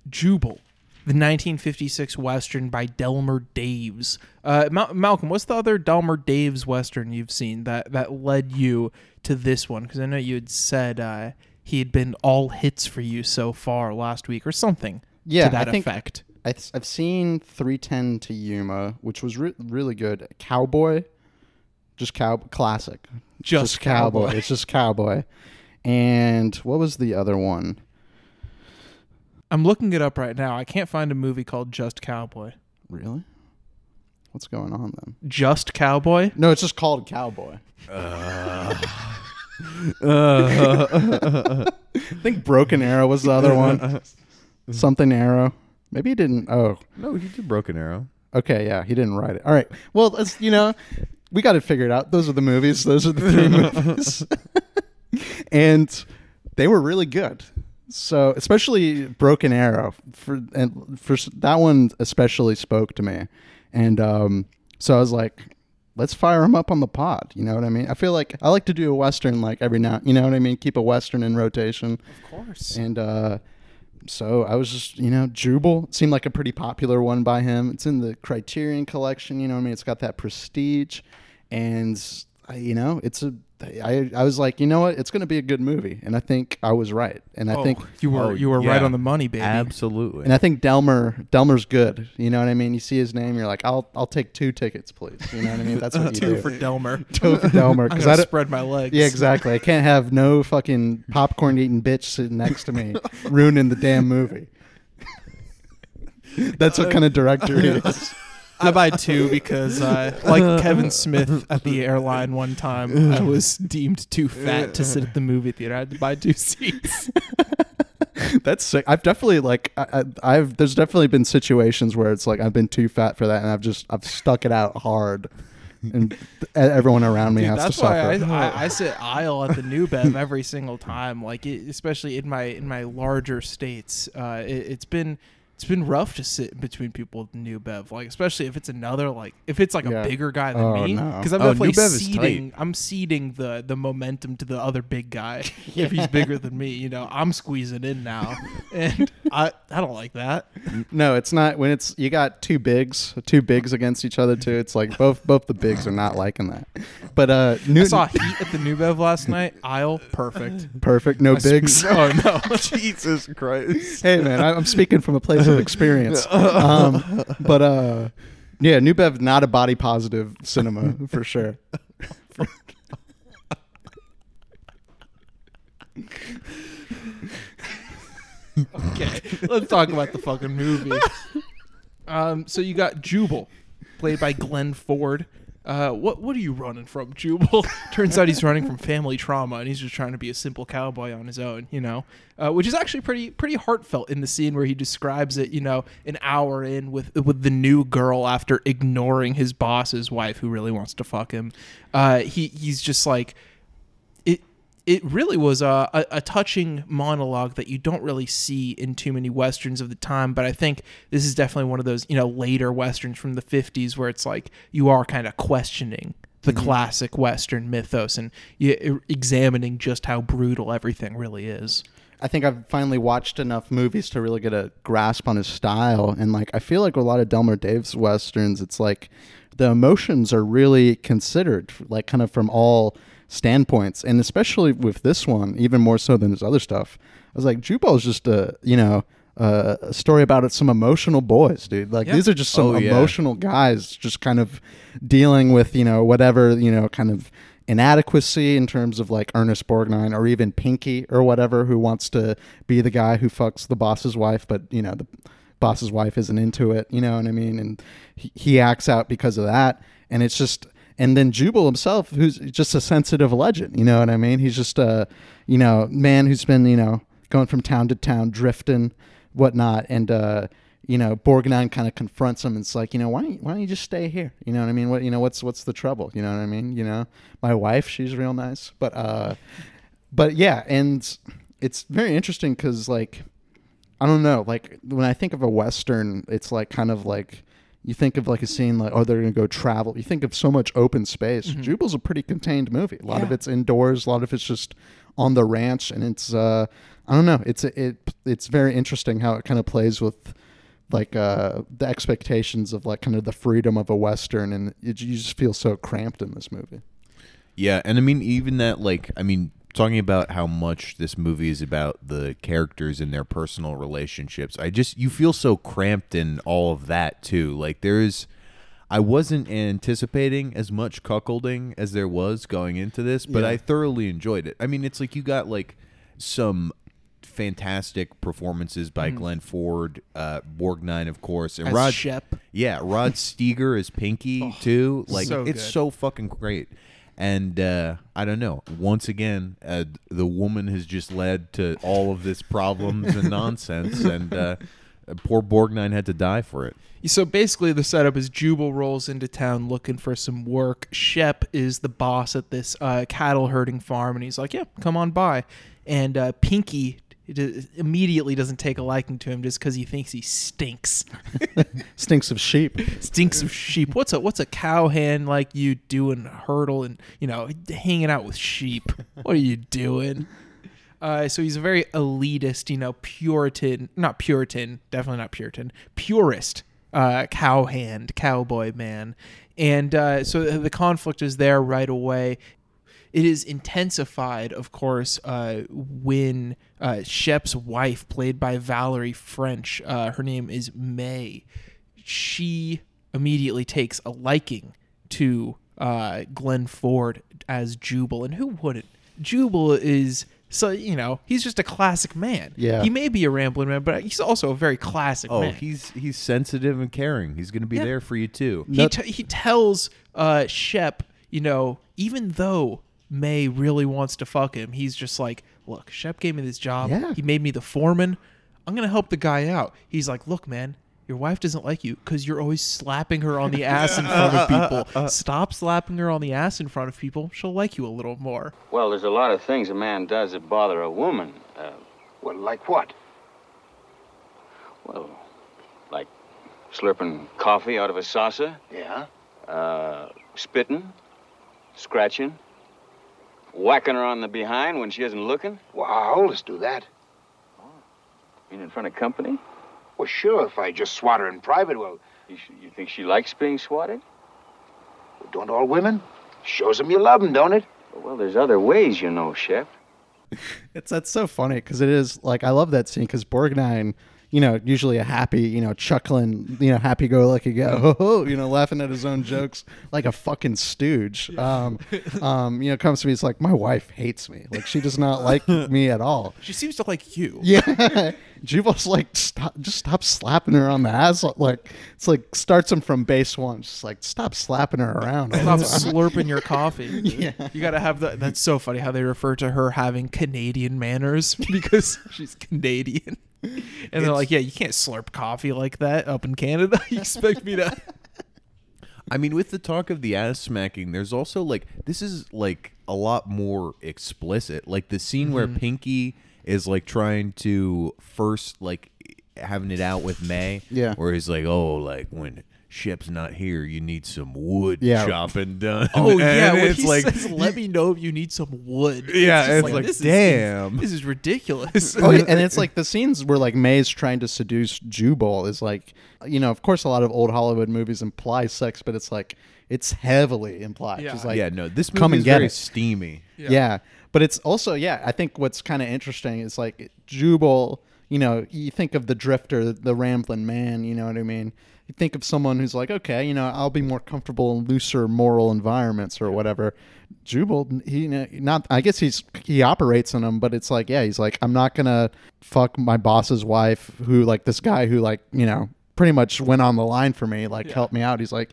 Jubal, the 1956 western by Delmer Daves. Uh, Ma- Malcolm, what's the other Delmer Daves western you've seen that that led you to this one? Because I know you had said uh, he had been all hits for you so far last week, or something Yeah, to that I think- effect. I th- I've seen 3:10 to Yuma, which was re- really good. Cowboy, just cow classic. Just Cowboy. It's just Cowboy. And what was the other one? I'm looking it up right now. I can't find a movie called Just Cowboy. Really? What's going on then? Just Cowboy? No, it's just called Cowboy. Uh. I think Broken Arrow was the other one. Something Arrow. Maybe he didn't. Oh, No, he did Broken Arrow. okay. Yeah, he didn't write it. All right. Well, let's, you know, we got it figured out. Those are the movies. Those are the three movies. and they were really good. So, especially Broken Arrow for and for that one especially spoke to me. And um so I was like let's fire him up on the pod, you know what I mean? I feel like I like to do a western like every now, you know what I mean? Keep a western in rotation. Of course. And uh so I was just, you know, Jubal it seemed like a pretty popular one by him. It's in the Criterion collection, you know what I mean? It's got that prestige and you know, it's a I, I was like, you know what? It's going to be a good movie, and I think I was right. And I Oh, think you were Oh, you were right on the money, baby. Absolutely. and I think Delmer Delmer's good. You know what I mean? You see his name, you're like, I'll I'll take two tickets, please. You know what I mean? That's what you Two do. for Delmer. two for Delmer because I spread my legs. yeah, exactly. I can't have no fucking popcorn eating bitch sitting next to me ruining the damn movie. That's what kind of director he is. I buy two because, uh, like Kevin Smith at the airline one time, I was deemed too fat to sit at the movie theater. I had to buy two seats. That's sick. I've definitely like I, I, I've there's definitely been situations where it's like I've been too fat for that, and I've just I've stuck it out hard, and everyone around me Dude, has that's to why suffer. I, I, I sit aisle at the New Bev every single time. Like, it, especially in my in my larger states, uh, it, it's been it's been rough to sit between people with New Bev. Like, especially if it's another like if it's like Yeah. a bigger guy than Oh, me, no. because I'm Oh, definitely New Bev is. I'm ceding the the momentum to the other big guy. If he's bigger than me, you know, I'm squeezing in now, and I I don't like that. No, it's not when it's you got two bigs, two bigs against each other too. It's like both both the bigs are not liking that. But uh new, I saw Heat at the New Bev last night. Aisle perfect. perfect, no I bigs. squeezed- Oh no. Jesus Christ. hey man, I- I'm speaking from a place of experience. Um, but uh yeah, New Bev not a body positive cinema for sure. Okay, let's talk about the fucking movie. Um, so you got Jubal, played by Glenn Ford. Uh, what what are you running from, Jubal? Turns out he's running from family trauma, and he's just trying to be a simple cowboy on his own, you know. Uh, which is actually pretty pretty heartfelt in the scene where he describes it, you know, an hour in with with the new girl after ignoring his boss's wife who really wants to fuck him. Uh, he he's just like it really was a, a, a touching monologue that you don't really see in too many westerns of the time but i think this is definitely one of those you know later westerns from the 50s where it's like you are kind of questioning the mm-hmm. classic western mythos and you, examining just how brutal everything really is I think I've finally watched enough movies to really get a grasp on his style. And like, I feel like a lot of Delmer Daves westerns, it's like the emotions are really considered, like kind of from all standpoints. And especially with this one, even more so than his other stuff. I was like, Jubal's just a, you know, uh, a story about it. some emotional boys, dude. Like Yeah. these are just some Oh, yeah. emotional guys, just kind of dealing with, you know, whatever, you know, kind of inadequacy in terms of like Ernest Borgnine or even Pinky or whatever who wants to be the guy who fucks the boss's wife, but you know the boss's wife isn't into it. You know what I mean? And he, he acts out because of that, and it's just. And then Jubal himself, who's just a sensitive legend, you know what I mean? He's just a, you know, man who's been, you know, going from town to town, drifting, whatnot, and uh, you know, Borgnine kind of confronts him and it's like, you know, why don't you, why don't you just stay here? You know what I mean? What you know, what's what's the trouble? You know what I mean? You know, my wife, she's real nice, but uh, but yeah, and it's very interesting because like, I don't know, like when I think of a western, it's like kind of like. You think of like a scene like, oh, they're gonna go travel. You think of so much open space. Jubal's a pretty contained movie. A lot of it's indoors. A lot of it's just on the ranch, and it's uh, I don't know. It's it it's very interesting how it kind of plays with like uh the expectations of like kind of the freedom of a western and it, you just feel so cramped in this movie Yeah, and I mean even that like I mean talking about how much this movie is about the characters and their personal relationships. I just you feel so cramped in all of that too. Like there is I wasn't anticipating as much cuckolding as there was going into this, but Yeah. I thoroughly enjoyed it. I mean, it's like you got like some fantastic performances by Glenn Ford, uh, Borgnine, of course, and As Rod Shep. yeah, Rod Steiger is Pinky too. Like so it's good. so fucking great. And uh, I don't know. Once again, uh, the woman has just led to all of this problems and nonsense, and uh, poor Borgnine had to die for it. So basically, the setup is Jubal rolls into town looking for some work. Shep is the boss at this uh, cattle herding farm, and he's like, "Yeah, come on by." And uh, Pinky immediately doesn't take a liking to him just because he thinks he stinks. stinks of sheep stinks of sheep. What's a what's a cowhand like you doing hurdle and you know hanging out with sheep? What are you doing? Uh, so he's a very elitist, you know, Puritan, not Puritan, definitely not Puritan, purist, uh, cowhand, cowboy man. And uh, so the conflict is there right away. It is intensified, of course, uh, when uh, Shep's wife, played by Valerie French, uh, her name is May, she immediately takes a liking to uh, Glenn Ford as Jubal. And who wouldn't? Jubal is so you know he's just a classic man. Yeah. he may be a rambling man, but he's also a very classic Oh, man. he's he's sensitive and caring. He's going to be Yeah. there for you too. he t- he tells uh Shep, you know, even though May really wants to fuck him, he's just like, look, Shep gave me this job. Yeah. He made me the foreman. I'm gonna help the guy out. He's like, look, man. Your wife doesn't like you because you're always slapping her on the ass in front of people. Stop slapping her on the ass in front of people. She'll like you a little more. Well, there's a lot of things a man does that bother a woman. Uh, Well, like what? well, like slurping coffee out of a saucer, Yeah? uh, spitting, scratching, whacking her on the behind when she isn't looking. Well, how old us do that? Mean in front of company. Well, sure, if I just swat her in private, well, You, sh- you think she likes being swatted? don't all women? Shows them you love them, don't it? Well, there's other ways, you know, Shep. It's that's so funny because it is like I love that scene because Borgnine, you know, usually a happy, you know, chuckling, you know, happy go lucky guy, ho, ho, you know, laughing at his own jokes like a fucking stooge. Um, um, you know, comes to me, it's like my wife hates me, like she does not like me at all. She seems to like you. Yeah, Jubal's like, stop, just stop slapping her on the ass. Like it's like starts him from base one, just like stop slapping her around. Stop slurping your coffee. yeah. You got to have that. That's so funny how they refer to her having Canadian manners because she's Canadian. And they're like, yeah, you can't slurp coffee like that up in Canada. You expect me to. I mean, with the talk of the ass smacking, there's also like this is like a lot more explicit. Like the scene where Mm-hmm. Pinky is like trying to first like having it out with May. Yeah. Where he's like, oh, like when Shep's not here, you need some wood Yeah. chopping done. Oh, yeah. And When it's he like, says, let me know if you need some wood. Yeah, just it's like, this damn. Is, this is ridiculous. oh, yeah, and it's like the scenes where like May's trying to seduce Jubal is like, you know, of course, a lot of old Hollywood movies imply sex, but it's like it's heavily implied. Yeah. She's like, yeah, no, this come movie and is get very it. steamy. Yeah. But it's also, yeah, I think what's kind of interesting is like Jubal, you know, you think of the drifter, the rambling man, you know what I mean? You think of someone who's like, okay, you know, I'll be more comfortable in looser moral environments or whatever. Jubal, he, not, I guess he's, he operates in them, but it's like, yeah, he's like, I'm not to fuck my boss's wife who, like, this guy who, like, you know, pretty much went on the line for me, like, helped me out. He's like,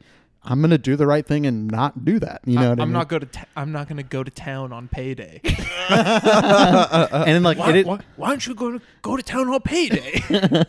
I'm going to do the right thing and not do that. You know I'm, what I I'm mean? not go to. Ta- I'm not going to go to town on payday. and then, like, why, it, why, why don't you go to go to town on payday?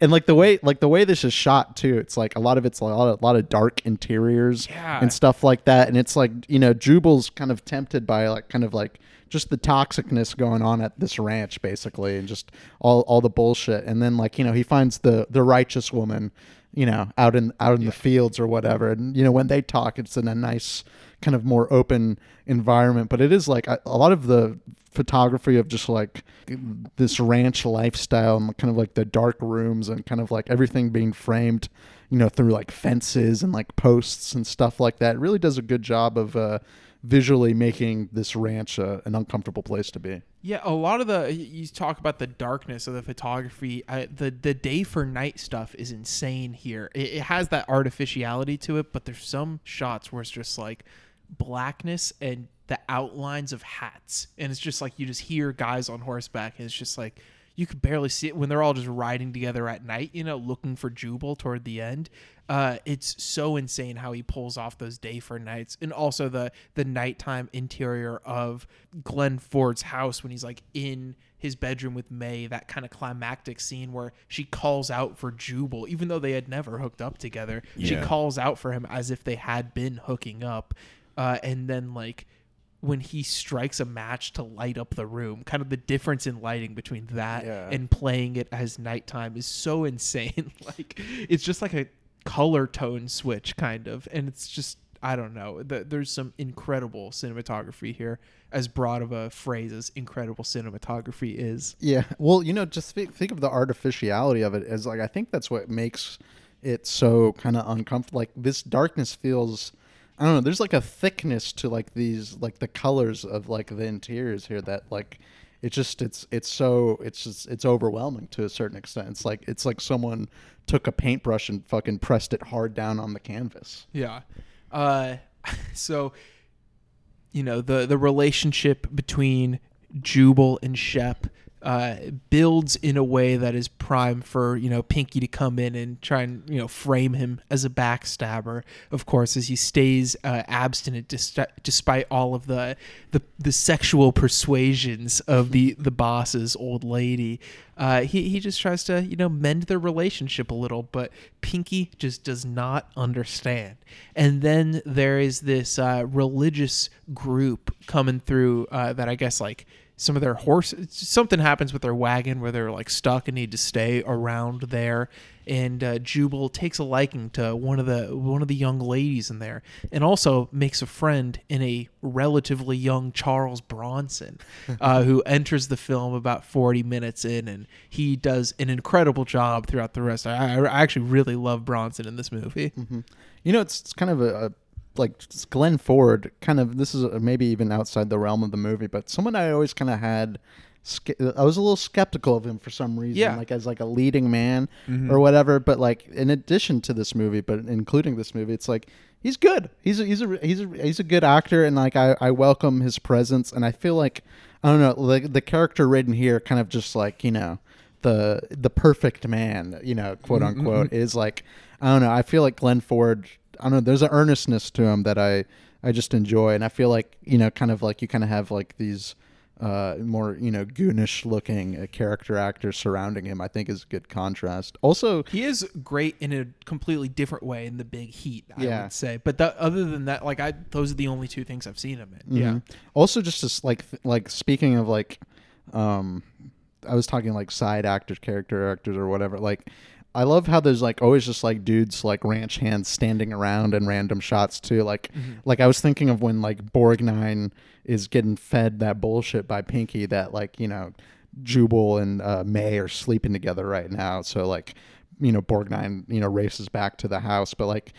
and like the way like the way this is shot too it's like a lot of it's a lot of, a lot of dark interiors Yeah. and stuff like that and it's like you know jubal's kind of tempted by like kind of like just the toxicness going on at this ranch basically and just all all the bullshit and then like you know he finds the the righteous woman you know, out in out in the fields or whatever. And you know, when they talk, it's in a nice kind of more open environment. But it is like a, a lot of the photography of just like this ranch lifestyle and kind of like the dark rooms and kind of like everything being framed, you know, through like fences and like posts and stuff like that. It really does a good job of uh, visually making this ranch uh, an uncomfortable place to be. Yeah, a lot of the you talk about the darkness of the photography. The the day for night stuff is insane here. It, it has that artificiality to it, but there's some shots where it's just like blackness and the outlines of hats, and it's just like you just hear guys on horseback, and it's just like you could barely see it when they're all just riding together at night, you know, looking for Jubal toward the end. Uh, it's so insane how he pulls off those day for nights, and also the the nighttime interior of Glenn Ford's house when he's like in his bedroom with May. That kind of climactic scene where she calls out for Jubal, even though they had never hooked up together. She calls out for him as if they had been hooking up, uh, and then like when he strikes a match to light up the room, kind of the difference in lighting between that Yeah. and playing it as nighttime is so insane. like it's just like a color tone switch kind of, and it's just I don't know. The, there's some incredible cinematography here. As broad of a phrase as incredible cinematography is. Yeah. Well, you know, just think, think of the artificiality of it as like I think that's what makes it so kind of uncomfortable. Like this darkness feels I don't know, there's like a thickness to like these like the colors of like the interiors here that like it just it's it's so it's just it's overwhelming to a certain extent. It's like it's like someone took a paintbrush and fucking pressed it hard down on the canvas. Yeah. Uh, so, you know, the the relationship between Jubal and Shep uh, builds in a way that is prime for you know Pinky to come in and try and you know frame him as a backstabber. Of course, as he stays uh, abstinent dis- despite all of the, the the sexual persuasions of the the boss's old lady. Uh, he he just tries to you know mend their relationship a little, but Pinky just does not understand. And then there is this uh, religious group coming through uh, that I guess like some of their horse something happens with their wagon where they're like stuck and need to stay around there. And uh, Jubal takes a liking to one of the one of the young ladies in there and also makes a friend in a relatively young Charles Bronson uh, who enters the film about 40 minutes in and he does an incredible job throughout the rest. I, I actually really love Bronson in this movie. You know, it's, it's kind of a, a like Glenn Ford. Kind of this is uh, maybe even outside the realm of the movie, but someone I always kind of had. I was a little skeptical of him for some reason, Yeah. like as like a leading man mm-hmm. or whatever. But like in addition to this movie, but including this movie, it's like he's good. He's a, he's a he's a he's a good actor, and like I I welcome his presence, and I feel like I don't know, like the character written here, kind of just like you know the the perfect man, you know, quote mm-hmm, unquote, mm-hmm. is like I don't know. I feel like Glenn Ford. I don't know. There's an earnestness to him that I I just enjoy, and I feel like you know, kind of like you kind of have like these uh, more you know goonish looking uh, character actors surrounding him. I think is a good contrast. Also, He is great in a completely different way in the Big Heat, I Yeah. would say. But that, other than that, like I, those are the only two things I've seen him in. Yeah, Mhm. Also, just as like th- like speaking of like, um, I was talking like side actors, character actors, or whatever. Like, I love how there's like always just like dudes like ranch hands standing around in random shots too. Like, like I was thinking of when like Borgnine is getting fed that bullshit by Pinky that like you know Jubal and uh, May are sleeping together right now. So like, you know, Borgnine you know races back to the house, but like.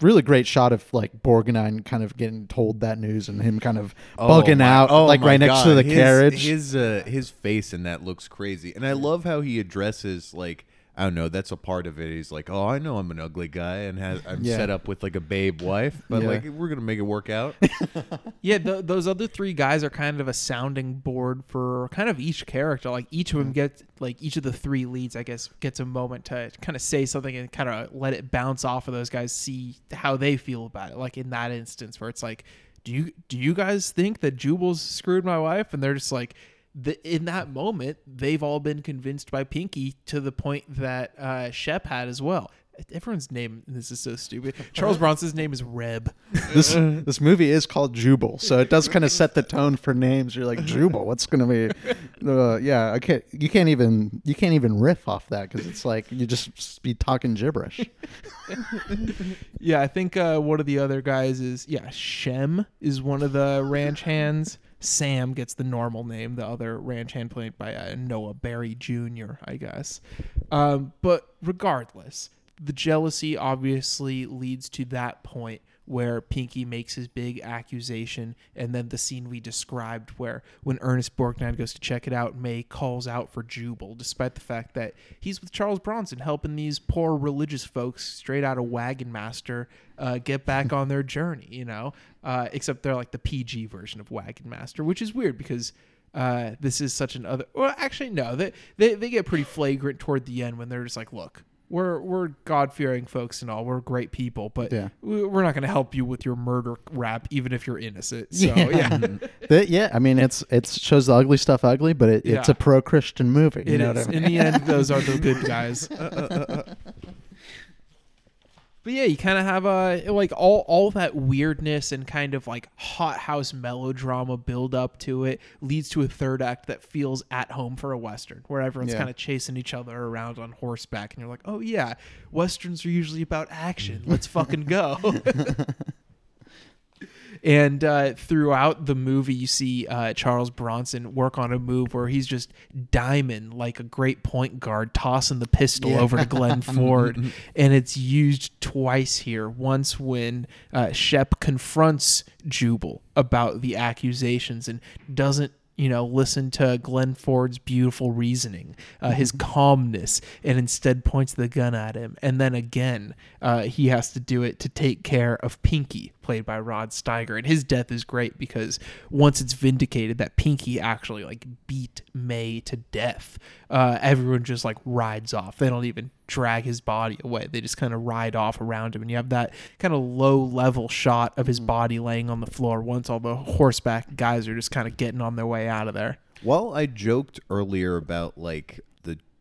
Really great shot of like Borgnine kind of getting told that news and him kind of bugging my- out oh like right next to the His- carriage. His uh, his face in that looks crazy, and I love how he addresses like I don't know. That's a part of it. He's like, oh, I know I'm an ugly guy and has, I'm Yeah. set up with like a babe wife, but Yeah. like we're gonna make it work out. yeah. th those other three guys are kind of a sounding board for kind of each character. Like each of them gets like each of the three leads, I guess, gets a moment to kind of say something and kind of let it bounce off of those guys, see how they feel about it. Like in that instance, where it's like, do you do you guys think that Jubal's screwed my wife? And they're just like. The, in that moment, they've all been convinced by Pinky to the point that uh, Shep had as well. everyone's name. This is so stupid. Charles Bronson's name is Reb. this this movie is called Jubal, so it does kind of set the tone for names. You're like Jubal, what's gonna be? Uh, yeah, I can't. You can't even you can't even riff off that because it's like you just be talking gibberish. yeah, I think uh, one of the other guys is yeah Shem is one of the ranch hands. Sam gets the normal name, the other ranch hand played by uh, Noah Beery Jr., I guess. Um, but regardless, the jealousy obviously leads to that point where Pinky makes his big accusation, and then the scene we described where when Ernest Borgnine goes to check it out, May calls out for Jubal, despite the fact that he's with Charles Bronson helping these poor religious folks straight out of Wagon Master uh, get back on their journey, you know? Uh, except they're like the PG version of Wagon Master, which is weird because uh, this is such an other. Well, actually, no, they, they they get pretty flagrant toward the end when they're just like, look, we're we're God fearing folks and all, we're great people, but Yeah. we- we're not going to help you with your murder rap, even if you're innocent. So yeah, The- yeah, I mean it's it shows the ugly stuff ugly, but it, it's a pro Christian movie. You it know is. what I mean? In the end, those are the good guys. Uh, uh, uh, But yeah, you kind of have a like all all that weirdness and kind of like hothouse melodrama build up to it leads to a third act that feels at home for a western, where everyone's Yeah. kind of chasing each other around on horseback, and you're like, oh yeah, westerns are usually about action. Let's fucking go. And uh, throughout the movie, you see uh, Charles Bronson work on a move where he's just diamond like a great point guard, tossing the pistol Yeah. over to Glenn Ford. and it's used twice here. Once when uh, Shep confronts Jubal about the accusations and doesn't. You know, listen to Glenn Ford's beautiful reasoning, uh, his calmness, and instead points the gun at him. And then again, uh, he has to do it to take care of Pinky, played by Rod Steiger. And his death is great because once it's vindicated that Pinky actually like beat May to death, uh, everyone just like rides off. They don't even drag his body away. They just kind of ride off around him. And you have that kind of low level shot of his body laying on the floor once all the horseback guys are just kind of getting on their way out of there. Well, I joked earlier about like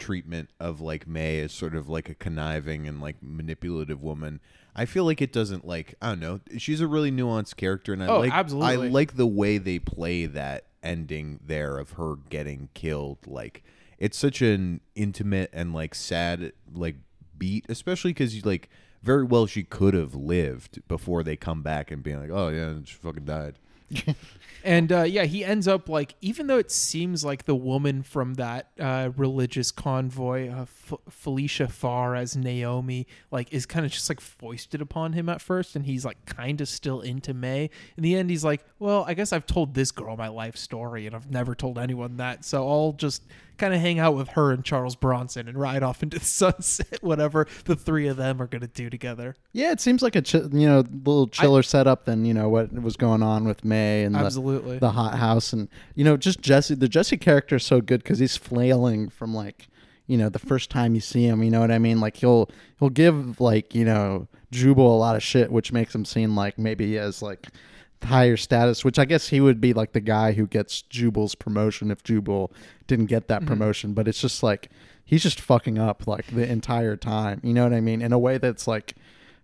treatment of like May as sort of like a conniving and like manipulative woman. I feel like it doesn't like I don't know. She's a really nuanced character, and I Oh, like absolutely. I like the way they play that ending there of her getting killed. Like it's such an intimate and like sad like beat, especially because you like very well she could have lived before they come back and being like, oh yeah, she fucking died. And uh, yeah, he ends up like, even though it seems like the woman from that uh, religious convoy, uh, F- Felicia Farr as Naomi, like is kind of just like foisted upon him at first, and he's like kind of still into May. In the end, he's like, well, I guess I've told this girl my life story, and I've never told anyone that, so I'll just kind of hang out with her and Charles Bronson and ride off into the sunset, whatever the three of them are gonna do together. Yeah, it seems like a chi- you know little chiller setup than you know what was going on with May and the- Absolutely. the, hot house and you know just Jesse. The Jesse character is so good because he's flailing from like you know the first time you see him. You know what I mean? Like he'll he'll give like you know Jubal a lot of shit, which makes him seem like maybe he has like higher status. Which I guess he would be like the guy who gets Jubal's promotion if Jubal didn't get that Mhm. promotion. But it's just like he's just fucking up like the entire time. You know what I mean? In a way that's like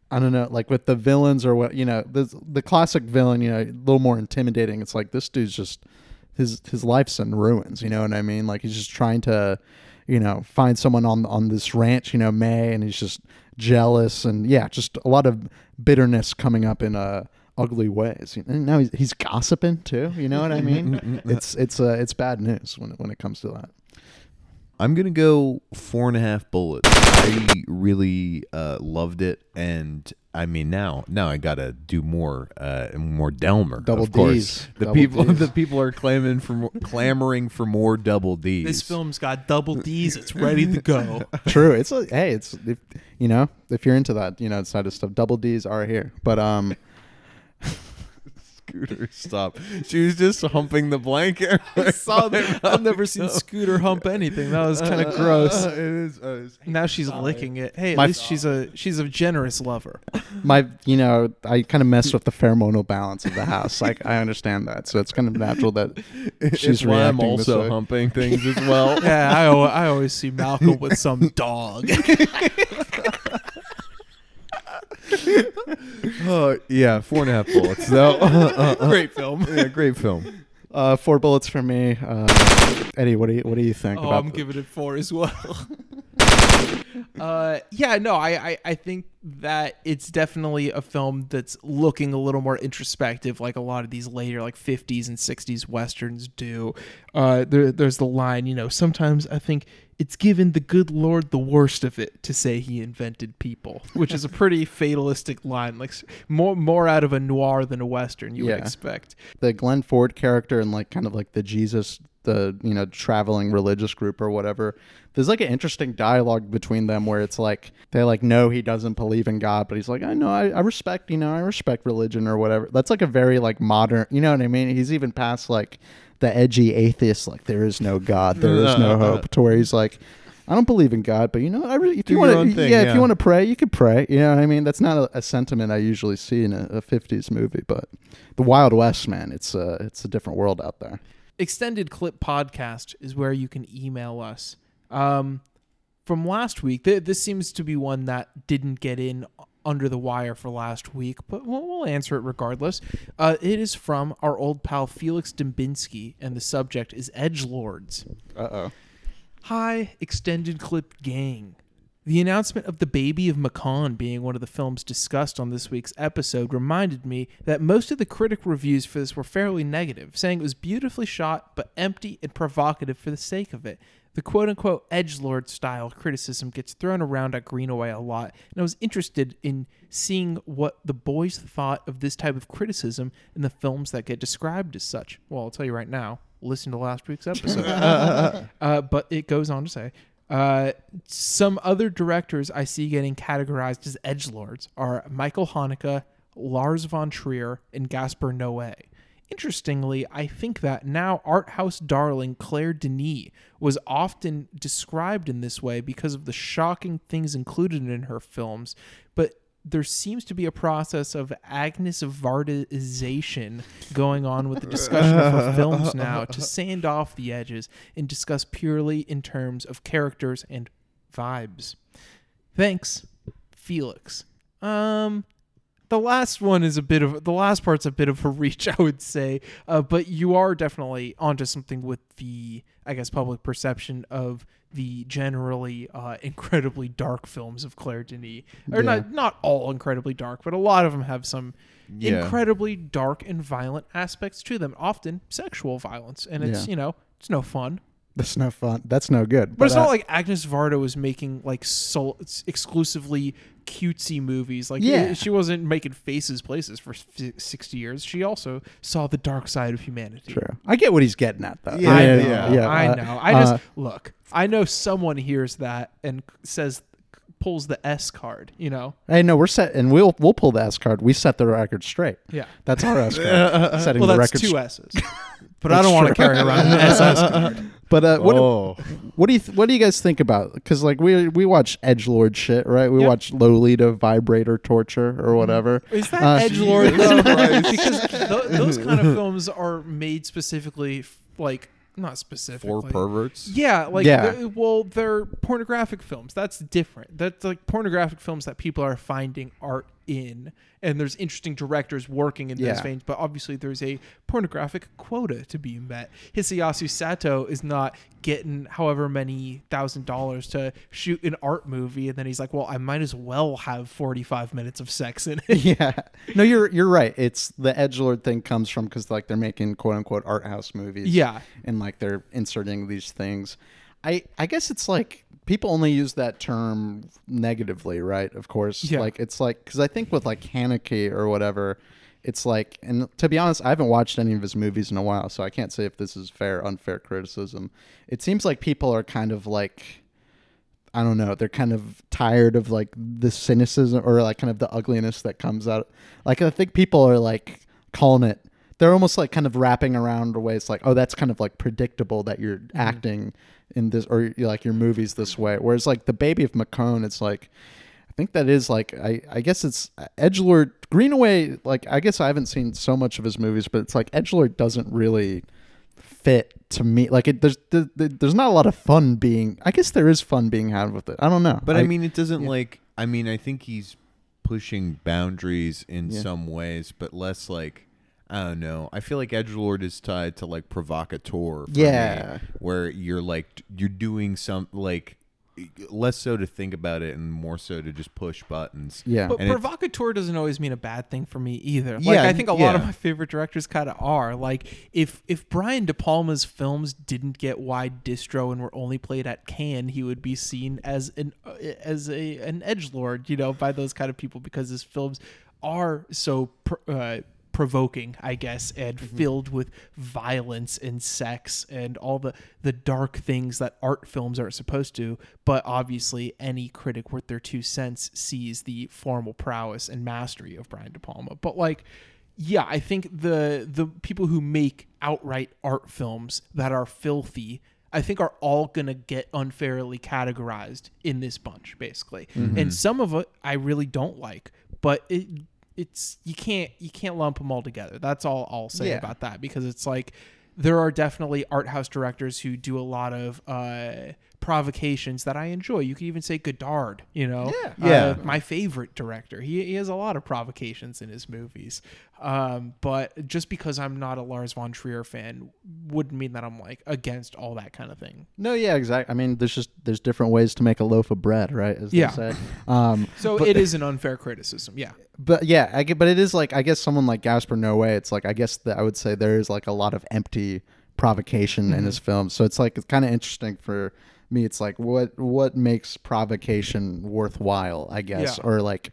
I don't know, like with the villains or what you know, the the classic villain, you know, a little more intimidating. It's like this dude's just his his life's in ruins. You know what I mean? Like he's just trying to, you know, find someone on on this ranch, you know, May, and he's just jealous and yeah, just a lot of bitterness coming up in uh ugly ways. And now he's, he's gossiping too. You know what I mean? it's it's uh, it's bad news when it, when it comes to that. I'm gonna go four and a half bullets. I really uh, loved it, and I mean now now I gotta do more uh, more Delmer. Double of course. Ds. The Double people Ds. the people are claiming for more, clamoring for more double D's. This film's got double D's. It's ready to go. True. It's a, hey, it's if, you know if you're into that you know side of stuff, double D's are here. But um, Scooter, stop! She was just humping the blanket. I saw that. I've never seen Scooter hump anything. That was kind of gross. it is. Uh, it's- Now she's licking it. Hey, at My- least she's a she's a generous lover. my you know I kind of messed with the pheromonal balance of the house. Like I understand that, so it's kind of natural that she's it's why I'm reacting this also way. humping things as well. Yeah, I al- I always see Malcolm with some dog. Oh yeah, four and a half bullets. No, Great film. Yeah, great film. Uh, four bullets for me. Uh, Eddie, what do you what do you think? Oh, about I'm the- giving it four as well. uh, yeah, no, I, I, I think that it's definitely a film that's looking a little more introspective, like a lot of these later, like 50s and 60s westerns do. Uh, there, there's the line, you know, sometimes I think it's given the good Lord the worst of it to say he invented people, which is a pretty fatalistic line, like more more out of a noir than a western you would expect. the Glenn Ford character and like kind of like the Jesus, the you know traveling religious group or whatever. There's like an interesting dialogue between them where it's like they like know he doesn't believe in God, but he's like I know I, I respect you know I respect religion or whatever. That's like a very like modern, you know what I mean? He's even past like the edgy atheist, like there is no God, there is no hope, to where he's like. I don't believe in God, but you know, I really, if Do you want to, thing, yeah, if you want to pray, you could pray. You know what I mean? That's not a, a sentiment I usually see in a, a '50s movie, but the Wild West, man, it's a it's a different world out there. extended clip podcast is where you can email us um, from last week th- this seems to be one that didn't get in under the wire for last week but we'll, we'll answer it regardless uh, it is from our old pal felix Dembinski, and the subject is edge lords Uh oh. Hi, extended clip gang. The announcement of the baby of Mâcon being one of the films discussed on this week's episode reminded me that most of the critic reviews for this were fairly negative, saying it was beautifully shot but empty and provocative for the sake of it. The quote unquote edgelord style criticism gets thrown around at Greenaway a lot, and I was interested in seeing what the boys thought of this type of criticism in the films that get described as such. Well, I'll tell you right now, listen to last week's episode. uh, but it goes on to say uh, some other directors I see getting categorized as edge lords are Michael Haneke, Lars von Trier, and Gaspar Noé. Interestingly, I think that now art house darling Claire Denis was often described in this way because of the shocking things included in her films, but there seems to be a process of Agnes Vardaization going on with the discussion of her films now to sand off the edges and discuss purely in terms of characters and vibes. Thanks, Felix. Um, the last one is a bit of the last part's a bit of a reach, I would say. Uh, but you are definitely onto something with the, I guess, public perception of the generally uh, incredibly dark films of Claire Denis, or Yeah. not not all incredibly dark, but a lot of them have some Yeah. incredibly dark and violent aspects to them. Often sexual violence, and it's Yeah. you know it's no fun. That's no fun. That's no good. But, it's uh, not like Agnes Varda was making like soul, exclusively cutesy movies. Like Yeah. she wasn't making faces places for f- sixty years. She also saw the dark side of humanity. true. I get what he's getting at, though. Yeah, I yeah. know. I uh, know. I just uh, look. I know someone hears that and says pulls the S card. You know. Hey, no, we're set, and we'll we'll pull the S card. We set the record straight. Yeah. That's our S card. Setting Well, the that's record. two S's. But I don't want to carry around an SS card. But uh, what Oh. what do you th- what do you guys think about? Because like we we watch edge lord shit, right? We Yep. watch Lolita vibrator torture or whatever. Is that Uh, edge lord because th- those kind of films are made specifically, f- like not specifically For perverts. Yeah, like Yeah. they're- well, they're pornographic films. That's different. That's like pornographic films that people are finding art in, and there's interesting directors working in those veins. But obviously, there's a pornographic quota to be met. Hisayasu Sato is not getting however many thousand dollars to shoot an art movie, and then he's like, "Well, I might as well have 45 minutes of sex in it." yeah. No, you're you're right. It's the edge lord thing comes from because like they're making quote unquote art house movies. Yeah. and like they're inserting these things. I I guess it's like people only use that term negatively, right? Of course, Yeah. like it's like because I think with like Haneke or whatever, it's like and to be honest, I haven't watched any of his movies in a while, so I can't say if this is fair unfair criticism. It seems like people are kind of like. I don't know. They're kind of tired of like the cynicism or like kind of the ugliness that comes out. Like I think people are like calling it. They're almost like kind of wrapping around a way. It's like, oh, that's kind of like predictable that you're mm-hmm. acting in this or like your movies this way. Whereas like the Baby of Macone, it's like I think that is like I I guess it's uh, Edgelord Greenaway. Like I guess I haven't seen so much of his movies, but it's like Edgelord doesn't really fit to me. Like it, there's there, there's not a lot of fun being. I guess there is fun being had with it. I don't know. But I, mean, it doesn't like. I mean, I think he's pushing boundaries in Yeah. some ways, but less like I don't know. I feel like edge lord is tied to like provocateur. For Yeah. me, where you're like you're doing some like less so to think about it and more so to just push buttons. Yeah. But And provocateur doesn't always mean a bad thing for me either. Like Yeah, I think a lot of my favorite directors kind of are. Like if if Brian De Palma's films didn't get wide distro and were only played at Cannes, he would be seen as an uh, as a an edge lord, you know, by those kind of people because his films are so pr- uh, provoking, I guess, and mm-hmm. filled with violence and sex and all the the dark things that art films aren't supposed to. But obviously, any critic worth their two cents sees the formal prowess and mastery of Brian De Palma. But like, yeah, I think the the people who make outright art films that are filthy. I think are all gonna get unfairly categorized in this bunch, basically, mm-hmm. and some of it I really don't like, but it it's you can't you can't lump them all together. That's all I'll say Yeah. about that because it's like there are definitely art house directors who do a lot of uh, provocations that I enjoy. You could even say Godard, you know, Yeah. Yeah. Uh, my favorite director. He, he has a lot of provocations in his movies. Um, but just because I'm not a Lars von Trier fan wouldn't mean that I'm like against all that kind of thing. No, yeah, exactly. I mean, there's just there's different ways to make a loaf of bread, right? As Yeah. they say. Um, So but- it is an unfair criticism. Yeah. But yeah, I get, but it is like I guess someone like Gaspar Noé. It's like I guess that I would say there is like a lot of empty provocation in his film. So it's like it's kind of interesting for me. It's like what what makes provocation worthwhile? I guess, Yeah. or like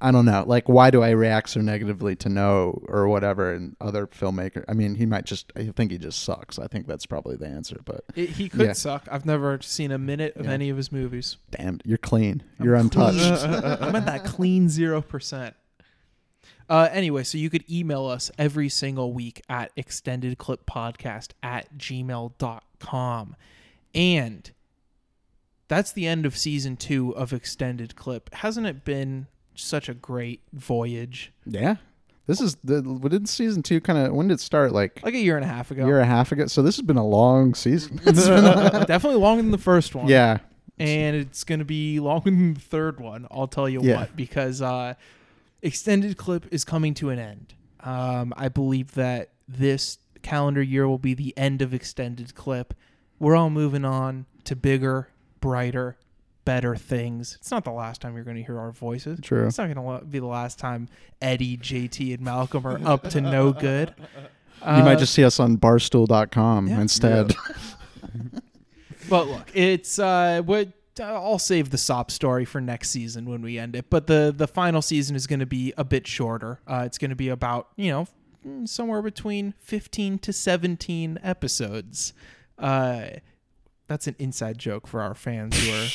I don't know. Like why do I react so negatively to no or whatever? And other filmmaker. I mean, he might just. I think he just sucks. I think that's probably the answer. But It, he could Yeah. suck. I've never seen a minute of Yeah. any of his movies. damn, you're clean. You're untouched. I'm at that clean zero percent. Uh, anyway, so you could email us every single week at extendedclippodcast at gmail.com. And that's the end of season two of Extended Clip. Hasn't it been such a great voyage? yeah. This is the. What did season two kind of? When did it start? Like Like a year and a half ago. year and a half ago. So this has been a long season. It's been a- Definitely longer than the first one. yeah. and it's going to be longer than the third one. I'll tell you Yeah. what, because uh, extended clip is coming to an end. Um, I believe that this calendar year will be the end of extended clip. We're all moving on to bigger, brighter, better things. It's not the last time you're going to hear our voices. True. It's not going to be the last time Eddie, JT, and Malcolm are up to no good. You might Uh, just see us on barstool.com yeah. instead. But look, it's uh, what uh, I'll save the sop story for next season when we end it. But the the final season is going to be a bit shorter. Uh, it's going to be about you know mm, somewhere between fifteen to seventeen episodes. Uh, that's an inside joke for our fans who are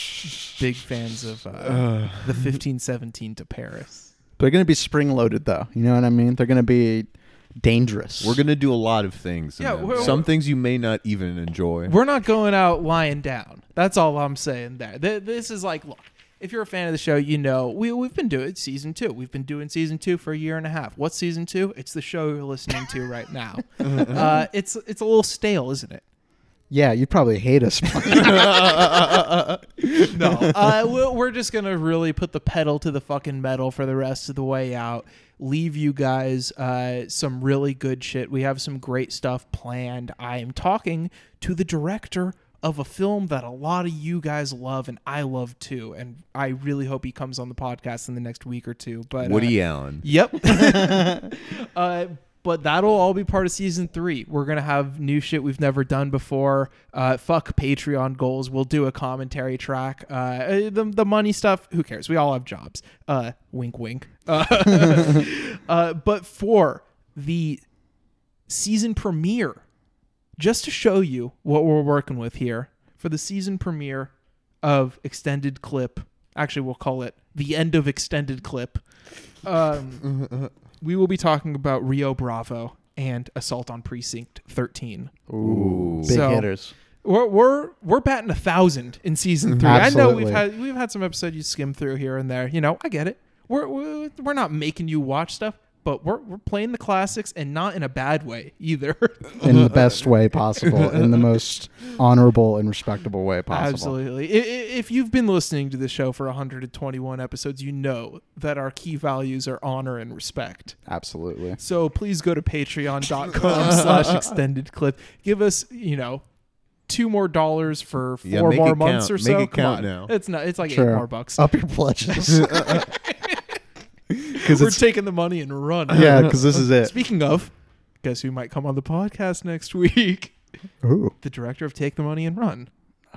big fans of uh, the fifteen seventeen to Paris. They're going to be spring loaded, though. You know what I mean? They're going to be dangerous. We're gonna do a lot of things. in Yeah, them. we're- some things you may not even enjoy. We're not going out lying down. That's all I'm saying there. Th- This is like, look, if you're a fan of the show, you know we we've been doing season two. We've been doing season two for a year and a half. What's season two? It's the show you're listening to right now. uh, it's it's a little stale, isn't it? Yeah, you'd probably hate us. No, uh, we're, we're just gonna really put the pedal to the fucking metal for the rest of the way out. Leave you guys uh, some really good shit. We have some great stuff planned. I am talking to the director of a film that a lot of you guys love and I love too, and I really hope he comes on the podcast in the next week or two. But uh, Woody Allen. Yep. uh, but that'll all be part of season three. We're gonna have new shit we've never done before. Uh, fuck Patreon goals. We'll do a commentary track. Uh, uh, the the money stuff. Who cares? We all have jobs. Uh, wink, wink. Uh, uh, but for the season premiere, just to show you what we're working with here for the season premiere of extended clip. Actually, we'll call it the end of extended clip. Um, we will be talking about Rio Bravo and Assault on Precinct 13. Ooh, big So- hitters. We're we're we're batting a thousand in season three. I know we've had we've had some episodes you skim through here and there. You know, I get it. We're we're, we're not making you watch stuff. But we're we're playing the classics and not in a bad way either. in the best way possible, in the most honorable and respectable way possible. Absolutely. I- i- If you've been listening to the show for 121 episodes, you know that our key values are honor and respect. Absolutely. So please go to patreon.com slash extended clip. Give us, you know, two more dollars for four Yeah, more months count. or Make so. it Come count on. now. It's not it's like eight more bucks. Up your pledges. We're taking the money and run. Yeah, because this is it. Speaking of, guess who might come on the podcast next week? Ooh. The director of Take the Money and Run.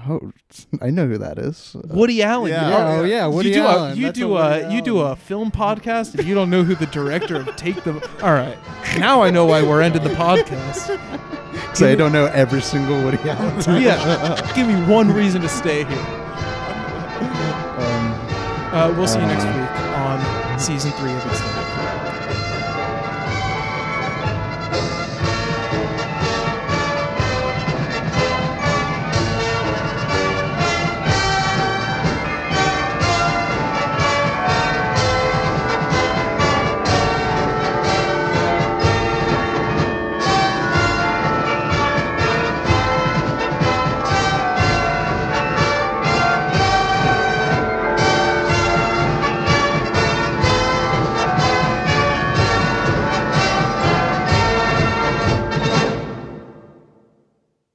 Oh, I know who that is. Woody Allen. Yeah. You- Oh, yeah, Woody you do Allen. A, you That's do a a, you do a film podcast and you don't know who the director of Take the. All right, now I know why we're ending the podcast. So I don't know every single Woody Allen. yeah, give me one reason to stay here. Uh, we'll see you next week on season three of Extended.